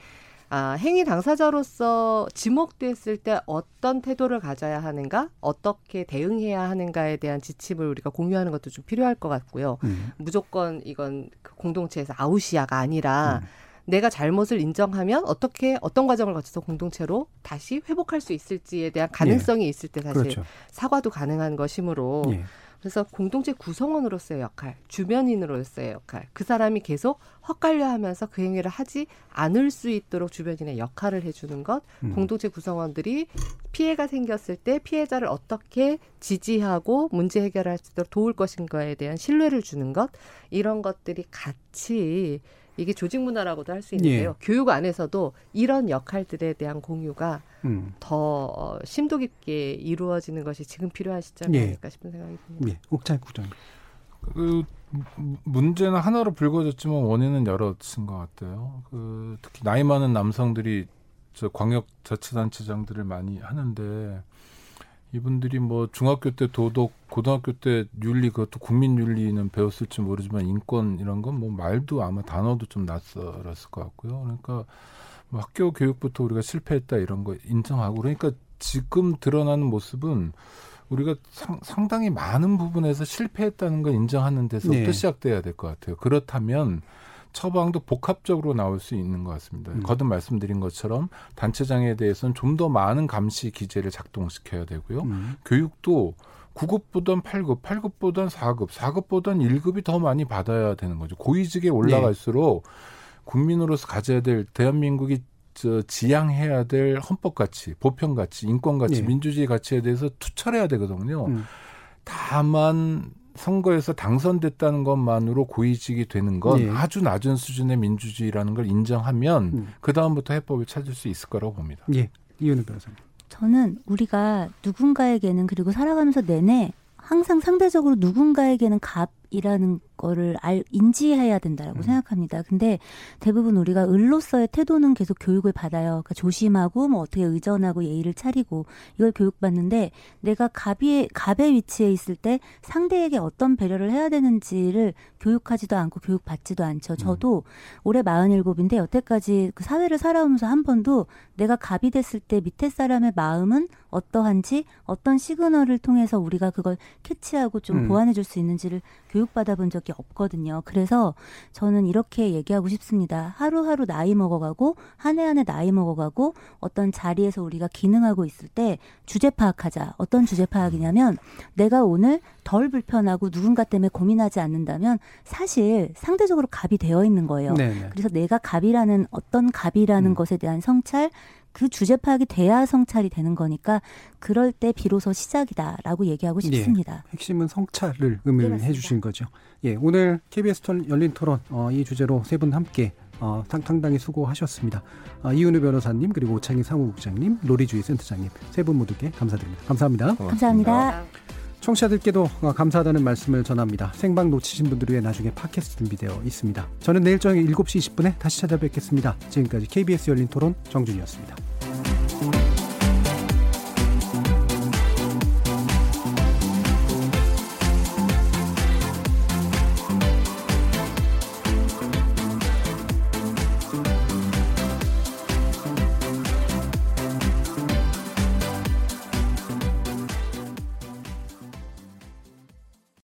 아, 행위 당사자로서 지목됐을 때 어떤 태도를 가져야 하는가, 어떻게 대응해야 하는가에 대한 지침을 우리가 공유하는 것도 좀 필요할 것 같고요. 음. 무조건 이건 그 공동체에서 아웃이야가 아니라 음. 내가 잘못을 인정하면 어떻게 어떤 과정을 거쳐서 공동체로 다시 회복할 수 있을지에 대한 가능성이 예. 있을 때 사실 그렇죠. 사과도 가능한 것이므로 예. 그래서 공동체 구성원으로서의 역할, 주변인으로서의 역할, 그 사람이 계속 헛갈려 하면서 그 행위를 하지 않을 수 있도록 주변인의 역할을 해주는 것, 음. 공동체 구성원들이 피해가 생겼을 때 피해자를 어떻게 지지하고 문제 해결할 수 있도록 도울 것인가에 대한 신뢰를 주는 것, 이런 것들이 같이 이게 조직 문화라고도 할 수 있는데요. 예. 교육 안에서도 이런 역할들에 대한 공유가 음. 더 어, 심도 깊게 이루어지는 것이 지금 필요한 시점이 예. 아닐까 싶은 생각이 듭니다. 예. 옥찬 국장님. 그 문제는 하나로 불거졌지만 원인은 여럿인 것 같아요. 그 특히 나이 많은 남성들이 저 광역 자치단체장들을 많이 하는데 이분들이 뭐 중학교 때 도덕, 고등학교 때 윤리 그것도 국민 윤리는 배웠을지 모르지만 인권 이런 건 뭐 말도 아마 단어도 좀 낯설었을 것 같고요. 그러니까 뭐 학교 교육부터 우리가 실패했다 이런 거 인정하고 그러니까 지금 드러나는 모습은 우리가 상, 당히 많은 부분에서 실패했다는 걸 인정하는 데서부터 네. 시작돼야 될 것 같아요. 그렇다면 처방도 복합적으로 나올 수 있는 것 같습니다. 음. 거듭 말씀드린 것처럼 단체장에 대해서는 좀 더 많은 감시 기제를 작동시켜야 되고요. 음. 교육도 9급보단 8급, 8급보단 4급, 4급보단 1급이 더 많이 받아야 되는 거죠. 고위직에 올라갈수록 네. 국민으로서 가져야 될 대한민국이 저 지향해야 될 헌법 가치, 보편 가치, 인권 가치, 네. 민주주의 가치에 대해서 투철해야 되거든요. 음. 다만 선거에서 당선됐다는 것만으로 고위직이 되는 건 예. 아주 낮은 수준의 민주주의라는 걸 인정하면 음. 그 다음부터 해법을 찾을 수 있을 거라고 봅니다. 예, 이은우 변호사님. 저는 우리가 누군가에게는 그리고 살아가면서 내내 항상 상대적으로 누군가에게는 값 이라는 거를 알, 인지해야 된다라고 음. 생각합니다. 근데 대부분 우리가 을로서의 태도는 계속 교육을 받아요. 그러니까 조심하고 뭐 어떻게 의존하고 예의를 차리고 이걸 교육받는데 내가 갑의 갑의 위치에 있을 때 상대에게 어떤 배려를 해야 되는지를 교육하지도 않고 교육받지도 않죠. 저도 음. 올해 47인데 여태까지 그 사회를 살아오면서 한 번도 내가 갑이 됐을 때 밑에 사람의 마음은 어떠한지 어떤 시그널을 통해서 우리가 그걸 캐치하고 좀 음. 보완해 줄 수 있는지를 교육 받아 본 적이 없거든요. 그래서 저는 이렇게 얘기하고 싶습니다. 하루하루 나이 먹어가고 한 해 한 해 나이 먹어가고 어떤 자리에서 우리가 기능하고 있을 때 주제 파악하자. 어떤 주제 파악이냐면 내가 오늘 덜 불편하고 누군가 때문에 고민하지 않는다면 사실 상대적으로 갑이 되어 있는 거예요. 네네. 그래서 내가 갑이라는 어떤 갑이라는 음. 것에 대한 성찰 그 주제 파악이 돼야 성찰이 되는 거니까 그럴 때 비로소 시작이다라고 얘기하고 예, 싶습니다. 예, 핵심은 성찰을 의미를 네, 해주신 거죠. 예, 오늘 KBS 열린 토론 어, 이 주제로 세 분 함께 어, 상당히 수고하셨습니다. 어, 이은우 변호사님 그리고 오창희 사무국장님, 로리주의 센터장님 세 분 모두께 감사드립니다. 감사합니다. 고맙습니다. 감사합니다. 청취자들께도 감사하다는 말씀을 전합니다. 생방 놓치신 분들을 위해 나중에 팟캐스트 준비되어 있습니다. 저는 내일 저녁 7시 20분에 다시 찾아뵙겠습니다. 지금까지 KBS 열린 토론 정준이었습니다.